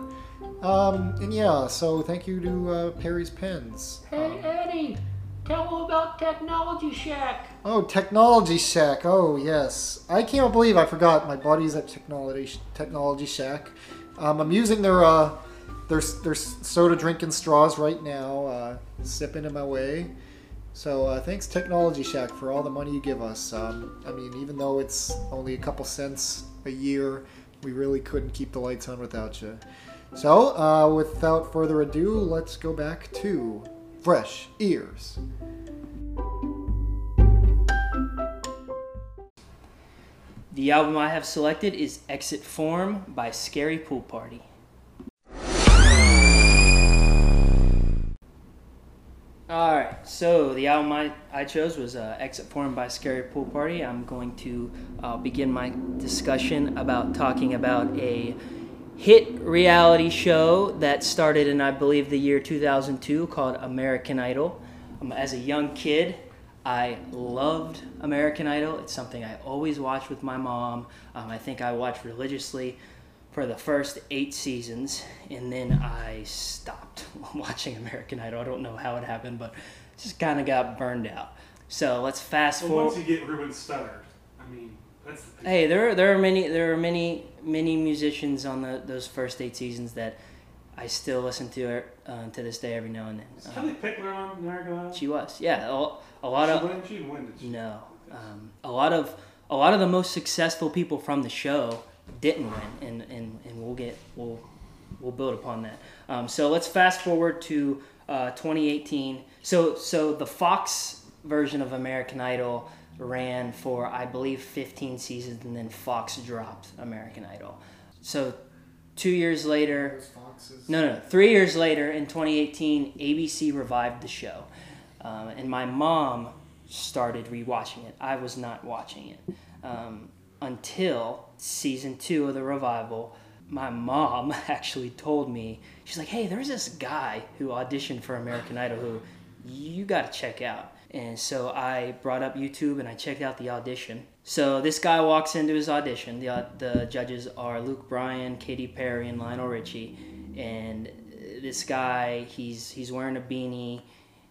Um, and yeah, so thank you to uh, Perry's Pens. Hey Um, Eddie, tell me about Technology Shack. oh, Technology Shack. Oh yes, I can't believe I forgot my buddies at Technology Technology Shack. Um, I'm using their uh, their their soda drinking straws right now, uh, sipping in my way. So uh, thanks Technology Shack for all the money you give us. Um, I mean, even though it's only a couple cents a year, we really couldn't keep the lights on without you. So, uh, without further ado, let's go back to Fresh Ears. The album I have selected is Exit Form by Scary Pool Party. Alright, so the album I, I chose was uh, Exit Form by Scary Pool Party. I'm going to uh, begin my discussion about talking about a hit reality show that started in, I believe, the year 2002 called American Idol. Um, as a young kid, I loved American Idol. It's something I always watched with my mom. Um, I think I watched religiously for the first eight seasons, and then I stopped *laughs* watching American Idol. I don't know how it happened, but just kind of got burned out. So let's fast Well, forward. once you get Ruben Studdard, I mean, that's the thing. Hey, there are, there are many there are many many musicians on the those first eight seasons that I still listen to uh, to this day every now and then. Is Uh, Kellie Pickler on American Idol? she was, yeah, a, a lot she of win? She didn't win, did she? no, um, a lot of a lot of the most successful people from the show didn't win, and and, and we'll get we'll we'll build upon that. Um, so let's fast forward to uh, 2018. So so the Fox version of American Idol ran for I believe 15 seasons, and then Fox dropped American Idol. So two years later, no, no, three years later in 2018, ABC revived the show, um, and my mom started rewatching it. I was not watching it um, until season two of the revival. My mom *laughs* actually told me she's like, "Hey, there's this guy who auditioned for American Idol who you got to check out." And so I brought up YouTube and I checked out the audition. So this guy walks into his audition. The, the judges are Luke Bryan, Katy Perry, and Lionel Richie. And this guy, he's he's wearing a beanie.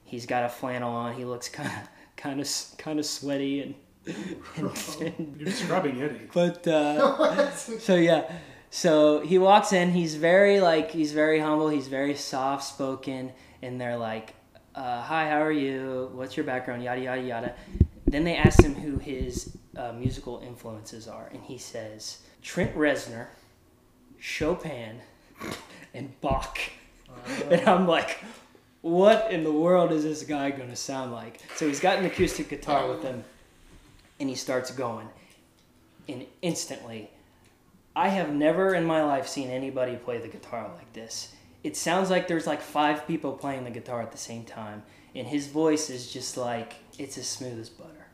He's got a flannel on. He looks kind of kind of kind of sweaty and, *laughs* and, and You're describing Eddie. *laughs* but uh, *laughs* so yeah so he walks in he's very like he's very humble he's very soft spoken and they're like uh, hi how are you? What's your background? Yada yada yada. Then they ask him who his uh, musical influences are and he says trent reznor chopin and bach. *laughs* And i'm like what in the world is this guy going to sound like? So he's got an acoustic guitar with him and he starts going. And instantly i have never in my life seen anybody play the guitar like this it sounds like there's like five people playing the guitar at the same time and his voice is just like it's as smooth as butter.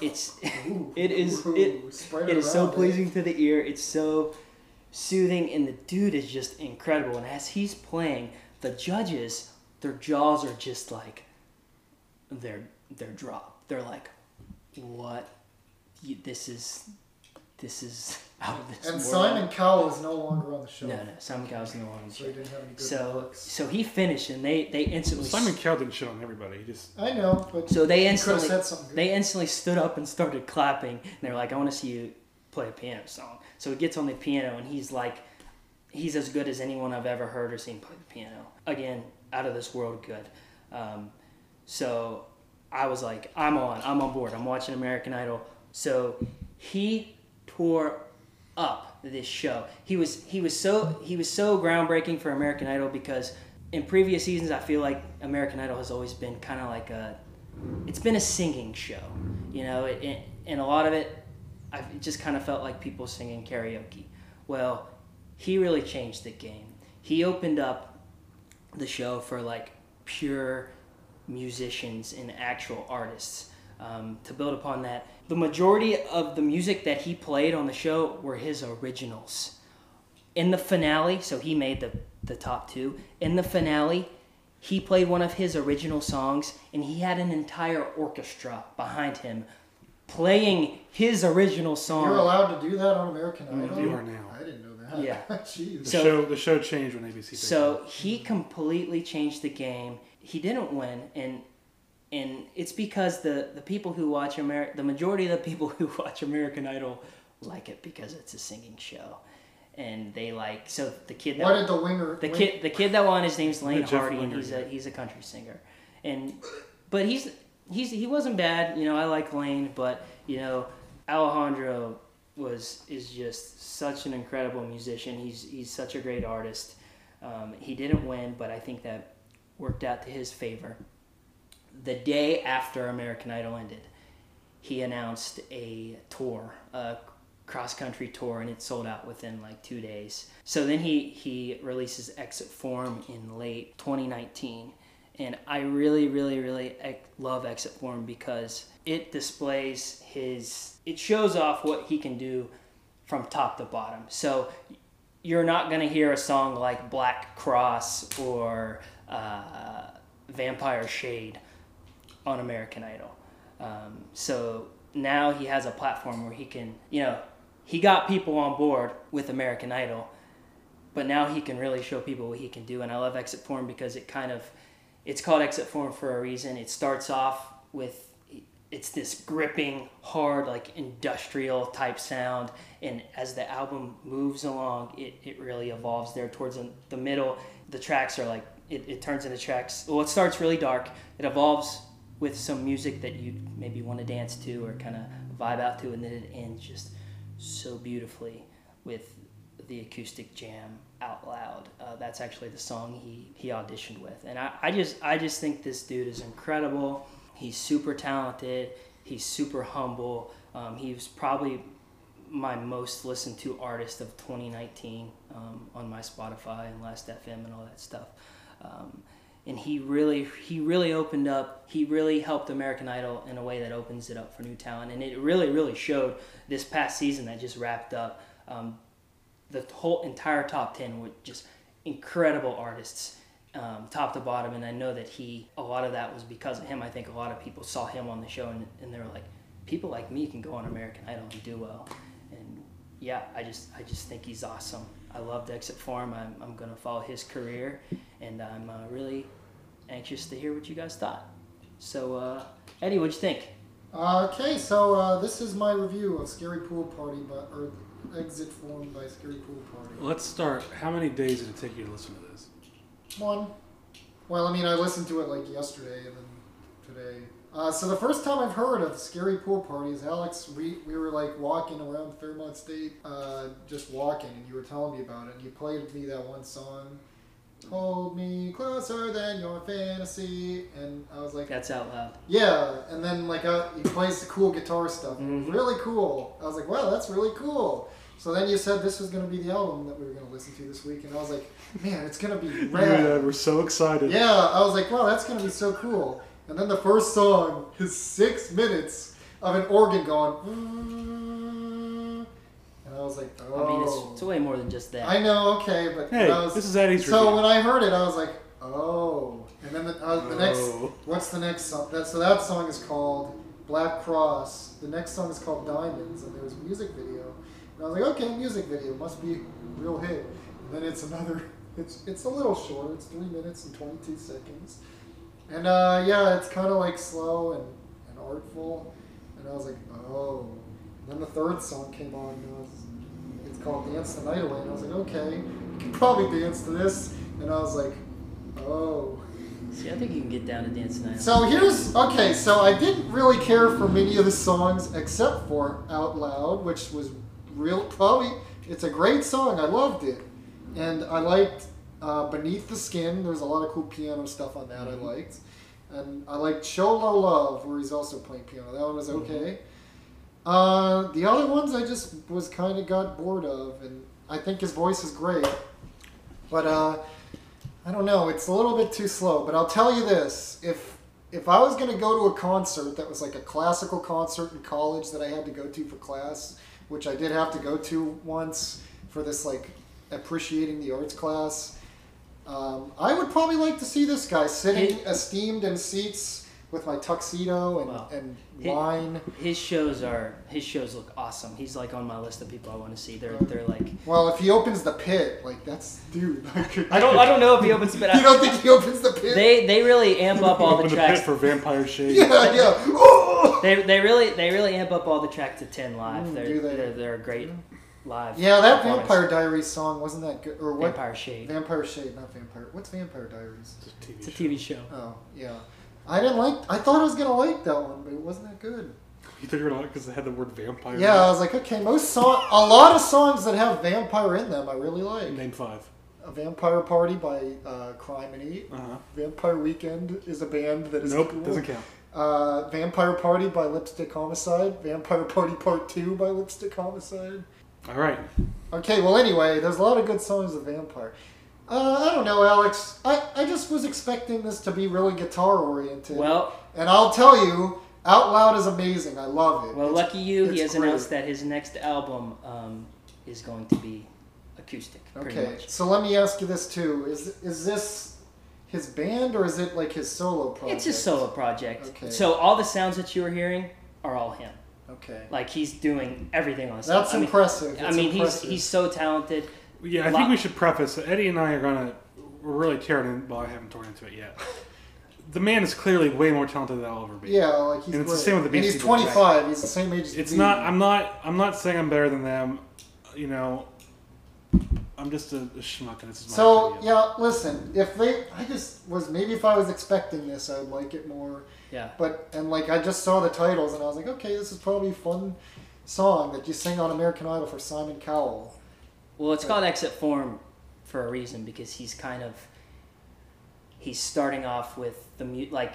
It's *laughs* it is it, Ooh, it is so pleasing to the ear it's so soothing and the dude is just incredible and as he's playing the judges their jaws are just like they're they're dropped. They're like what? This is this is out of this And world. Simon Cowell is no longer on the show. No, no, Simon Cowell's no longer. So he didn't have any good So works. so he finished and they they instantly Simon Cowell didn't shit on everybody. He just I know, but So they he could have instantly said something good. they instantly stood up and started clapping. And they were like, "I want to see you play a piano song." So he gets on the piano and he's like, he's as good as anyone I've ever heard or seen play the piano. Again, out of this world good. Um, so I was like, I'm on, I'm on board. I'm watching American Idol. So he tore up this show. He was he was so he was so groundbreaking for American Idol because in previous seasons I feel like American Idol has always been kind of like a it's been a singing show, you know, it, it, and a lot of it it just kind of felt like people singing karaoke. Well, he really changed the game. He opened up the show for like pure musicians and actual artists. Um, to build upon that, the majority of the music that he played on the show were his originals. In the finale, so he made the, the top two. In the finale, he played one of his original songs, and he had an entire orchestra behind him playing his original song. You're allowed to do that on American Idol. you are now. I didn't know that. Yeah. *laughs* Jeez. the So- show the show changed when ABC. So he completely changed the game. He didn't win, and and it's because the the people who watch Ameri- the majority of the people *laughs* who watch American Idol like it because it's a singing show, and they like so the kid that What did the winger? the win- kid the kid that won his name's Laine Jeff Hardy and Winger, he's a he's a country singer. And but he's he's he wasn't bad you know I like Laine but you know Alejandro was is just such an incredible musician. He's he's such a great artist. Um, he didn't win but I think that worked out to his favor the day after American Idol ended he announced a tour, a cross country tour, and it sold out within like two days. So then he he releases Exit Form in late 2019, and I really, really, really love Exit Form because it displays his, it shows off what he can do from top to bottom. So you're not gonna hear a song like Black Cross or uh, Vampire Shade on American Idol. Um, so now he has a platform where he can, you know, he got people on board with American Idol, but now he can really show people what he can do. And I love Exit Form because it kind of, it's called Exit Form for a reason. It starts off with, it's this gripping, hard, like industrial type sound. And as the album moves along, it, it really evolves there towards the, middle. The tracks are like, it, it turns into tracks. Well, it starts really dark. It evolves with some music that you maybe want to dance to or kind of vibe out to, and then it ends just so beautifully with the acoustic jam out loud. Uh, that's actually the song he, he auditioned with, and I, I just I just think this dude is incredible. He's super talented. He's super humble. Um, he was probably my most listened to artist of 2019 um, on my Spotify and Last FM and all that stuff. Um, and he really he really opened up he really helped american idol in a way that opens it up for new talent. And it really really showed this past season that just wrapped up um, the whole entire top 10 were just incredible artists um, top to bottom. And i know that he a lot of that was because of him. I think a lot of people saw him on the show and, and they were like people like me can go on american idol and do well. And yeah i just i just think he's awesome. I loved exit form. I'm, I'm going to follow his career. And i'm uh, really anxious to hear what you guys thought so uh, eddie what'd you think Uh, okay, so uh, this is my review of Scary Pool Party, but or Exit Form by Scary Pool Party. Let's start. How many days did it take you to listen to this? One. Well, I mean, I listened to it like yesterday and then today. Uh, so the first time I've heard of Scary Pool Party is Alex. We, we were like walking around Fairmont State, uh, just walking, and you were telling me about it. And you played me that one song, "Hold Me Closer Than Your Fantasy," and I was like, that's out loud Yeah, and then like uh, he plays the cool guitar stuff. Mhm. Really cool. I was like, wow, that's really cool. So then you said this was going to be the album that we were going to listen to this week, and I was like, man, it's going to be *laughs* rad. I were so excited. Yeah, I was like, wow, that's going to be so cool. And then the first song is six minutes of an organ going, I was like, oh. i mean it's, it's way more than just that I know, okay, but Hey, was, this is Eddie's so review. when I heard it, I was like, oh. And then the, uh, the next, Oh. what's the next song? That, so that song is called Black Cross. The next song is called Diamonds, and there was a music video. And I was like, okay, music video must be a real hit. And then it's another. *laughs* It's it's a little short. It's three minutes and twenty two seconds. And uh, yeah, it's kind of like slow and, and artful. And I was like, oh. And then the third song came on. And I was, it's called Dance the Night Away. And I was like, okay, you can probably dance to this. And I was like, oh. See, I think you can get down to dance tonight. So here's okay. So I didn't really care for many of the songs except for Out Loud, which was real. Probably it's a great song. I loved it, and I liked uh, Beneath the Skin. There's a lot of cool piano stuff on that I liked, and I liked Show Low Love, where he's also playing piano. That one was okay. Uh, the other ones I just was kind of got bored of, and I think his voice is great, but uh, I don't know. It's a little bit too slow. But I'll tell you this: if if I was going to go to a concert that was like a classical concert in college that I had to go to for class, which I did have to go to once for this like appreciating the arts class, um, I would probably like to see this guy sitting Hey. esteemed in seats with my tuxedo and, Wow. and Hey. wine. His shows are his shows look awesome. He's like on my list of people I want to see. They're they're like Well, if he opens the pit, like that's dude. *laughs* I don't I don't know if he opens, but *laughs* you I, don't think he opens the pit? they they really amp up all the Open the tracks. pit for Vampire Shade. yeah, yeah. *laughs* They, they really they really amp up all the tracks to ten live. Mm, they're, do they? they're they're a great live. Yeah, that. Vampire Diaries song wasn't that good. Or what? Vampire Shade. Vampire Shade, not Vampire. What's Vampire Diaries? It's a TV It's a show. TV show. Oh, yeah. I didn't like. I thought I was gonna like that one, but it wasn't that good. You think you're gonna like because it had the word vampire? in Yeah, I was like, okay, most song, a lot of songs that have vampire in them, I really like. Name five. A Vampire Party by uh, Crime and Eat. Uh huh. Vampire Weekend is a band that is Nope, cool. doesn't count. Uh, Vampire Party by Lipstick Homicide. Vampire Party Part Two by Lipstick Homicide. All right. Okay, well, anyway, there's a lot of good songs of Vampire. Uh, I don't know, Alex. I, I just was expecting this to be really guitar oriented. Well, and I'll tell you, Out Loud is amazing. I love it. well, It's- lucky you. He has announced that his next album um, is going to be acoustic. Okay, much. so let me ask you this too: Is is this his band or is it like his solo project? It's his solo project. Okay. So all the sounds that you are hearing are all him. Okay, Like he's doing everything on his that's I mean, impressive. I mean, he's he's so talented. Yeah, I Lot- think we should preface that Eddie and I are gonna we're really tearing in. Well, I haven't torn into it yet. The man is clearly way more talented than I'll ever be. yeah, like he's And it's the same with the Beastie. and he's 25. He's the same age as It's me. not. I'm not. I'm not saying I'm better than them. You know. I'm just a, a schmuck, and this is my So opinion. yeah, listen. If they, I just was maybe if I was expecting this, I'd like it more. Yeah. But and like I just saw the titles and I was like, okay, this is probably a fun song that you sing on American Idol for Simon Cowell. Well, it's called Exit Form for a reason because he's kind of he's starting off with the mute like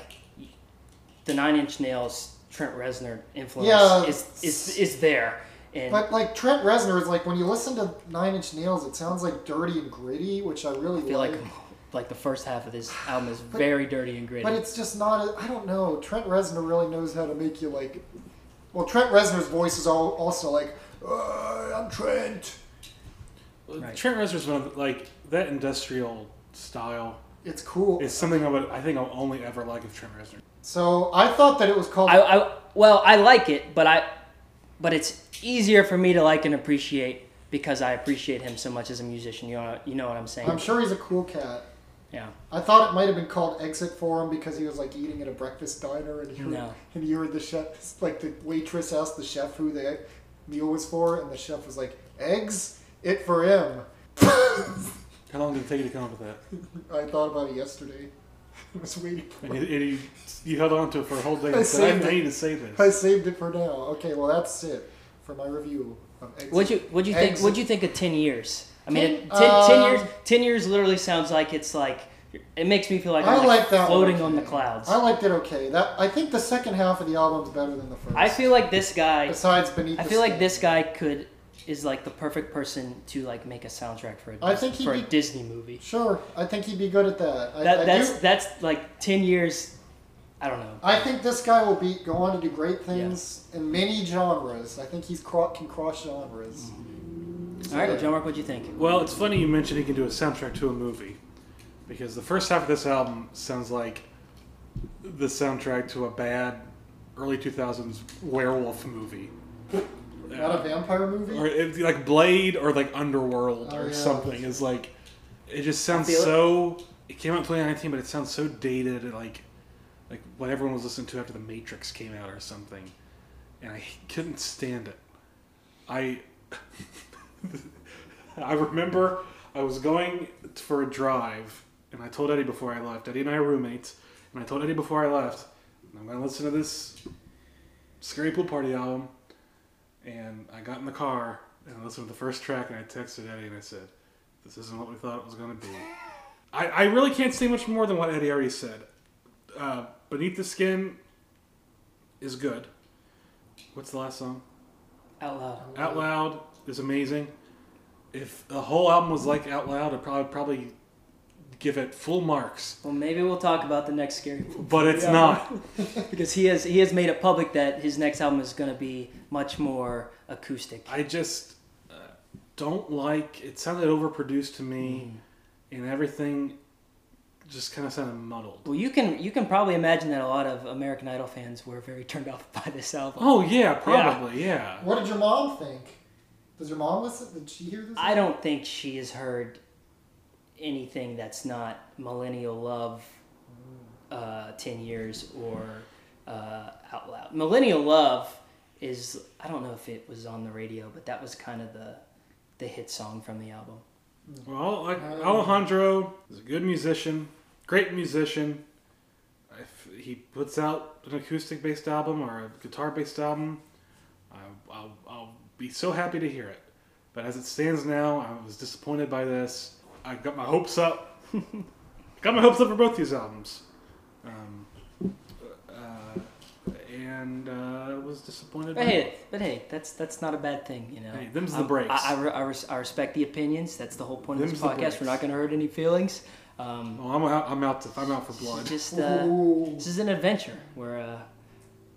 the Nine Inch Nails Trent Reznor influence Yeah. is, is is there and But like Trent Reznor is like when you listen to Nine Inch Nails, it sounds like dirty and gritty, which I really I feel like like. *laughs* like the first half of this *sighs* album is very dirty and gritty. But it's just not. A, I don't know. Trent Reznor really knows how to make you like. Well, Trent Reznor's voice is all, also like, uh, I'm Trent. Right. Trent Reznor's one of the- like that industrial style It's cool. It's something I would. I think I'll only ever like of Trent Reznor. so I thought that it was called. I, I well I like it, but I but it's easier for me to like and appreciate because I appreciate him so much as a musician. You know you know what I'm saying? I'm sure he's a cool cat. Yeah. I thought it might have been called Exit for him because he was like eating at a breakfast diner and he heard, No. *laughs* and you heard the chef *laughs* like the waitress asked the chef who the meal was for and the chef was like eggs it for him. How long did it take you to come up with that? I thought about it yesterday. I was waiting for And it. you, and you, you held on to it for a whole day. I and said, saved I, I it. need to say this. I saved it for now. Okay, well that's it for my review of Exit. What'd you What'd you think? What'd you think of ten years? I mean, Ten- ten, ten um, years. Ten years literally sounds like it's like it makes me feel like I I'm like that one, floating on the clouds. I liked it okay. That I think the second half of the album's better than the first. I feel like this guy. besides beneath. I the feel like this guy could is like the perfect person to like make a soundtrack for a I think he'd for a be- Disney movie. Sure, I think he'd be good at that. I, That I that's do- that's like ten years. I don't know. I think this guy will be go on to do great things in many genres. I think he's cro- can cross genres. Mm-hmm. All right, well, John Mark, what do you think? Well, it's funny you mentioned he can do a soundtrack to a movie, because the first half of this album sounds like the soundtrack to a bad early 2000s werewolf movie. Not a vampire movie. or it's like Blade or like Underworld Oh, or yeah. something is like it just sounds feel it. so it came out in 2019 but it sounds so dated and like like what everyone was listening to after the Matrix came out or something and I couldn't stand it I *laughs* I remember I was going for a drive and I told Eddie before I left Eddie and I are roommates and I told Eddie before I left I'm going to listen to this Scary Pool Party album and I got in the car and I listened to the first track and I texted Eddie and I said, This isn't what we thought it was going to be. *laughs* I, I really can't say much more than what Eddie already said. Uh, Beneath the Skin is good. What's the last song? Out loud. Out Loud is amazing. If the whole album was like Out Loud, I'd probably, probably give it full marks. Well, maybe we'll talk about the next scary Pool But it's Yeah. not. *laughs* because he has he has made it public that his next album is going to be much more acoustic. I just uh, don't like it. Sounded overproduced to me, and everything just kind of sounded muddled. Well, you can you can probably imagine that a lot of American Idol fans were very *laughs* turned off by this album. Oh yeah, probably yeah. What did your mom think? Does your mom listen? Did she hear this? I don't think she has heard anything that's not Millennial Love, uh, Ten Years or uh, Out Loud. Millennial Love is I don't know if it was on the radio, but that was kind of the the hit song from the album. Well, like Alejandro is a good musician, great musician. If he puts out an acoustic-based album or a guitar-based album, I, I'll, I'll be so happy to hear it. But as it stands now, I was disappointed by this. I got my hopes up. *laughs* got my hopes up for both these albums. Um, uh, and uh, was disappointed. But hey, but hey, that's that's not a bad thing, you know. Hey, them's the breaks. I, I, I, res- I respect the opinions. That's the whole point of Them's this podcast. We're not going to hurt any feelings. Um, Oh, I'm out. I'm out. To, I'm out for blood. just uh, this is an adventure. We're uh,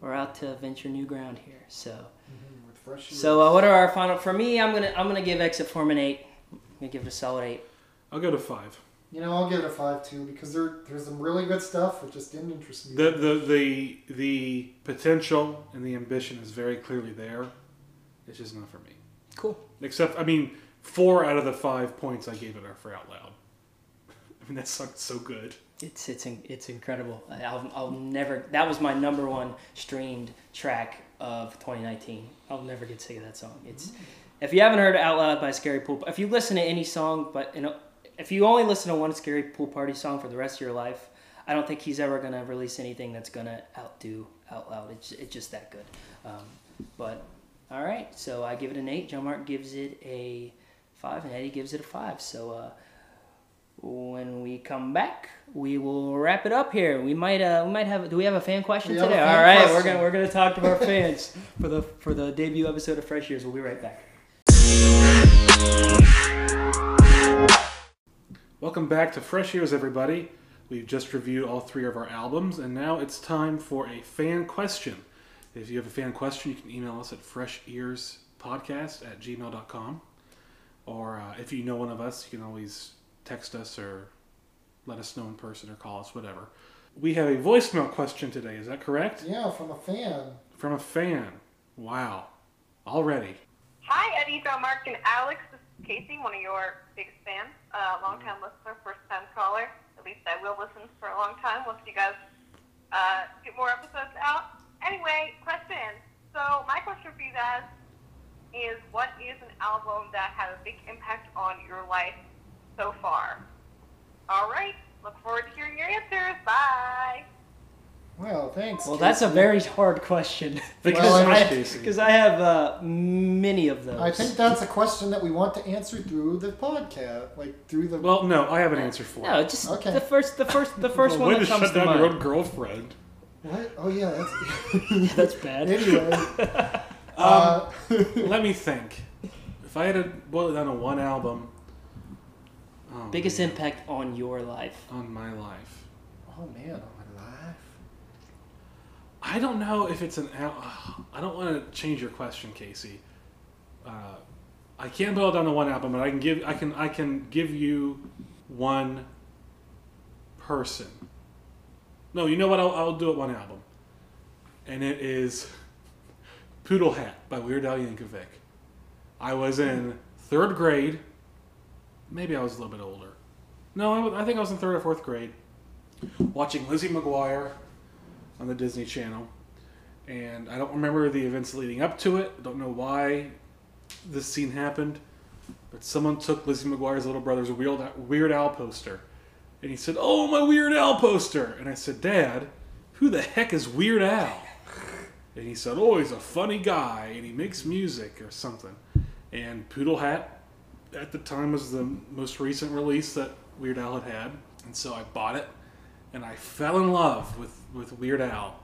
we're out to venture new ground here. So Mhm, so uh, what are our final? For me, I'm gonna I'm gonna give Exit Form an eight. I'm gonna give it a solid eight. I'll go to five. You know, I'll give it a five too because there there's some really good stuff. It just didn't interest me. The, the the the potential and the ambition is very clearly there. It's just not for me. Cool. Except, I mean, four out of the five points I gave it are for Out Loud. *laughs* I mean, that song's so good. It's it's it's incredible. I'll, I'll never. That was my number one streamed track of 2019. I'll never get sick of that song. It's mm. if you haven't heard Out Loud by Scary Pool, if you listen to any song, but you know, if you only listen to one Scary Pool Party song for the rest of your life, I don't think he's ever gonna release anything that's gonna outdo Out Loud. It's it's just that good. Um, but all right, so I give it an eight. John Mark gives it a five, and Eddie gives it a five. So. Uh, when we come back, we will wrap it up here. We might uh we might have do we have a fan question We today? fan All right, we're gonna we're gonna talk to our fans *laughs* for the for the debut episode of Fresh Ears. We'll be right back. Welcome back to Fresh Ears, everybody. We've just reviewed all three of our albums, and now it's time for a fan question. If you have a fan question, you can email us at freshearspodcast at gmail.com. Or uh, if you know one of us, you can always text us or let us know in person or call us, whatever. We have a voicemail question today, is that correct? yeah, from a fan. From a fan. Wow. Already. Hi, Eddie, John Mark, and Alex. Casey, one of your biggest fans, uh, long-time listener, first-time caller. At least I will listen for a long time once you guys uh, get more episodes out. Anyway, question. So my question for you guys is, what is an album that had a big impact on your life so far? All right. Look forward to hearing your answers. Bye. Well, thanks. Well, that's a very hard question *laughs* because Well, I Casey. because I have uh, many of those. I think that's a question that we want to answer through the podcast, like through the. Well, no, I have an answer for no, it. just Okay. the first the first the *laughs* first Way one to that comes shut to down mind. your own girlfriend. what? Oh yeah, that's. *laughs* That's bad. anyway. uh, Let me think. If I had to boil it down to one album, oh, Biggest man, impact on your life. on my life. oh man, on my life. I don't know if it's an. I don't want to change your question, Casey. Uh, I can't boil down to one album, but I can give. I can. I can give you one person. No, you know what? I'll, I'll do it one album. and it is Poodle Hat by Weird Al Yankovic. I was in third grade. Maybe I was a little bit older. No, I, I think I was in third or fourth grade, watching Lizzie McGuire on the Disney Channel, and I don't remember the events leading up to it. I Don't know why this scene happened, but someone took Lizzie McGuire's little brother's Weird Weird Al poster, and he said, "Oh, my Weird Al poster," and I said, "Dad, who the heck is Weird Al?" And he said, "Oh, he's a funny guy, and he makes music or something." And Poodle Hat, at the time, was the most recent release that Weird Al had had, and so I bought it, and I fell in love with with Weird Al,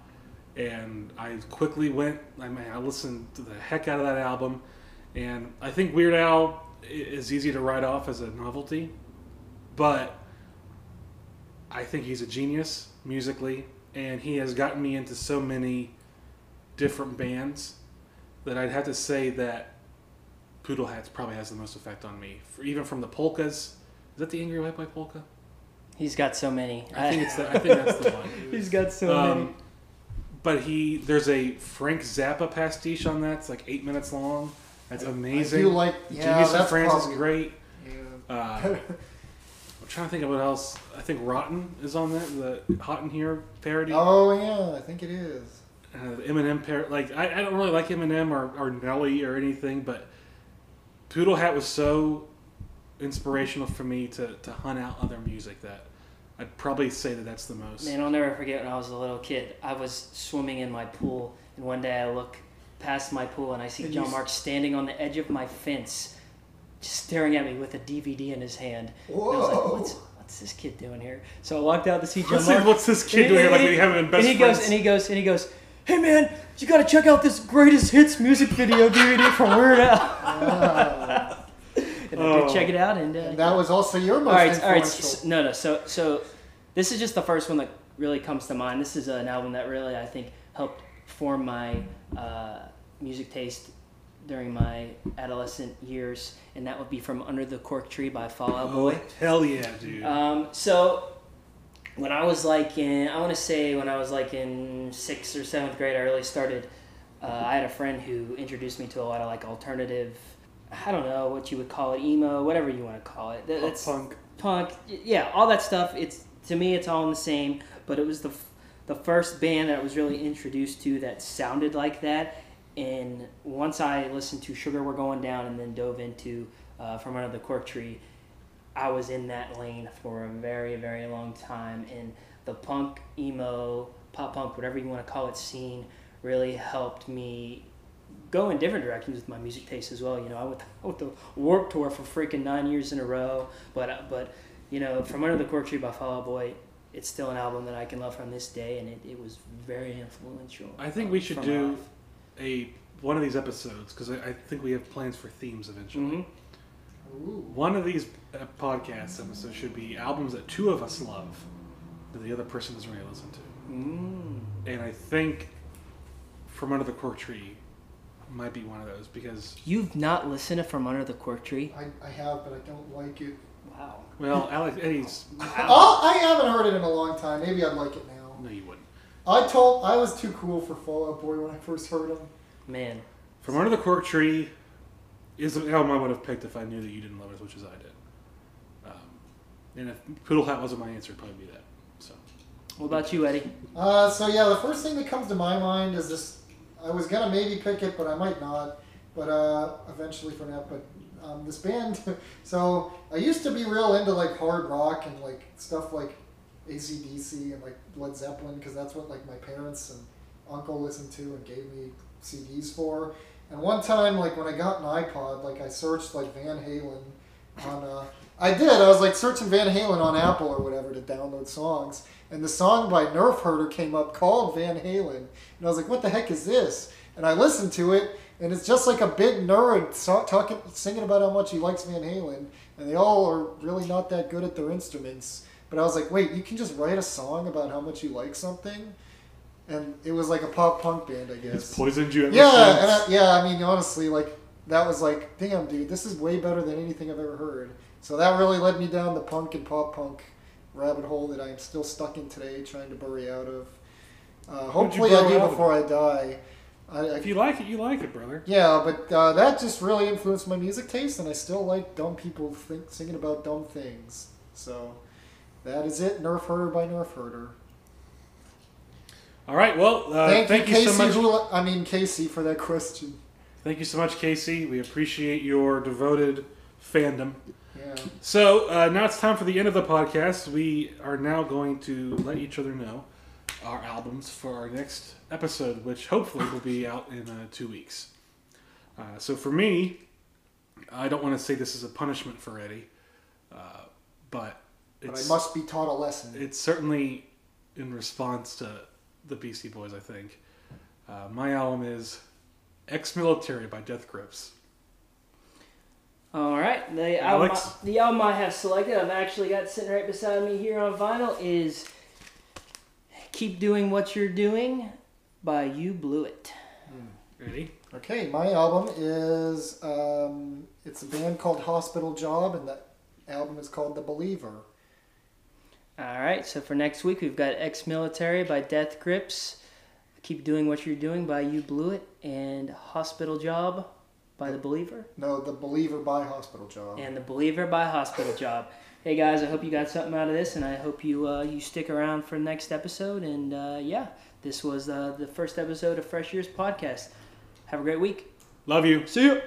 and I quickly went. I mean, I listened to the heck out of that album, and I think Weird Al is easy to write off as a novelty, but I think he's a genius musically, and he has gotten me into so many different bands that I'd have to say that Poodle Hats probably has the most effect on me. For, even from the polkas. Is that the Angry White Boy polka? He's got so many. I think it's the, I think that's the one. *laughs* He's got so many. Um, but he there's a Frank Zappa pastiche on that. It's like eight minutes long. That's amazing. I do like yeah, Genius and that's Friends probably, is great. Yeah. Uh, *laughs* I'm trying to think of what else. I think Rotten is on that. The Hot in Here parody. oh yeah, I think it is. uh, Eminem par- like I, I don't really like Eminem or, or Nelly or anything, but Poodle Hat was so inspirational for me to, to hunt out other music that I'd probably say that that's the most. Man, I'll never forget when I was a little kid. I was swimming in my pool, and one day I look past my pool and I see And John Mark standing on the edge of my fence, just staring at me with a DVD in his hand. And I was like, what's, what's this kid doing here? So I walked out to see John Let's Mark. what's this kid And- doing here? Like we haven't been best and he friends. goes, and he goes, and he goes, hey man, you gotta check out this greatest hits music video DVD from Weird Al. Wow. and I Oh. did check it out, and, uh, and that was also your most all right, all right. influential. s- No, no. So, so this is just the first one that really comes to mind. This is an album that really I think helped form my uh, music taste during my adolescent years, and that would be from Under the Cork Tree by Fall Out Boy. Oh, hell yeah, dude. Um, so when I was like in, I want to say when I was like in sixth or seventh grade, I really started. Uh, I had a friend who introduced me to a lot of like alternative. I don't know what you would call it, emo, whatever you want to call it. That's punk. punk, yeah, all that stuff. It's to me, it's all in the same. But it was the f- the first band that I was really introduced to that sounded like that. And once I listened to Sugar We're Going Down and then dove into uh, From Under the Cork Tree, I was in that lane for a very, very long time. And the punk, emo, pop punk, whatever you want to call it, scene really helped me go in different directions with my music taste as well. You know, I went, I went the Warped Tour for freaking nine years in a row. But, uh, but you know, From Under the Cork Tree by Fall Out Boy, it's still an album that I can love from this day, and it, it was very influential. I think we should do life. a one of these episodes because I, I think we have plans for themes eventually. Mhm. One of these uh, podcast episodes should be albums that two of us love that the other person doesn't really listen to. Mm. And I think From Under the Cork Tree might be one of those because, You've not listened to From Under the Cork Tree? I, I have, but I don't like it. Wow. well, Alex Eddie's. Oh, I haven't heard it in a long time. Maybe I'd like it now. No, you wouldn't. I told I was too cool for Fall Out Boy when I first heard him. Man. From Under the Cork Tree is an album I would have picked if I knew that you didn't love it as much as I did. Um, and if Poodle Hat wasn't my answer, it'd probably be that. So What about you, Eddie? Uh, so yeah, the first thing that comes to my mind is this. I was gonna maybe pick it, but I might not. But uh, eventually for now. But um, this band. *laughs* so I used to be real into like hard rock and like stuff like ACDC and like Led Zeppelin because that's what like my parents and uncle listened to and gave me CDs for. And one time, like when I got an iPod, like I searched like Van Halen on. Uh, I did. I was like searching Van Halen on Apple or whatever to download songs, and the song by Nerf Herder came up called Van Halen, and I was like, "What the heck is this?" And I listened to it, and it's just like a big nerd talking, singing about how much he likes Van Halen, and they all are really not that good at their instruments. But I was like, "Wait, you can just write a song about how much you like something?" And it was like a pop punk band, I guess. it's poisoned you Yeah, and I, yeah. I mean, honestly, like that was like, damn, dude, this is way better than anything I've ever heard. So that really led me down the punk and pop punk rabbit hole that I am still stuck in today, trying to bury out of. Uh, hopefully, I do album? before I die. I, I, If you like it, you like it, brother. yeah, but uh, that just really influenced my music taste, and I still like dumb people think, singing about dumb things. So that is it. Nerf Herder by Nerf Herder. All right. Well, uh, thank, thank, you, you, Casey. so much. Hula- I mean Casey for that question. Thank you so much, Casey. We appreciate your devoted fandom. Yeah. So uh, now it's time for the end of the podcast. We are now going to let each other know our albums for our next episode, which hopefully will be out in uh, two weeks. Uh, so for me, I don't want to say this is a punishment for Eddie, uh, but But I must be taught a lesson. it's certainly in response to the Beastie Boys. I think uh, my album is "Ex-Military" by Death Grips. All right, the album, Alex? the album I have selected, I've actually got sitting right beside me here on vinyl, is "Keep Doing What You're Doing" by You Blew It. Ready? Okay, my album is um, it's a band called Hospital Job, and the album is called The Believer. All right, so for next week, we've got Ex Military by Death Grips, Keep Doing What You're Doing by You Blew It, and Hospital Job by The Believer, No, The Believer by Hospital Job. and The Believer by Hospital Job. Hey guys, I hope you got something out of this, and I hope you uh, you stick around for the next episode. And uh, yeah, this was uh, the first episode of Fresh Ears Podcast. Have a great week. Love you. See you.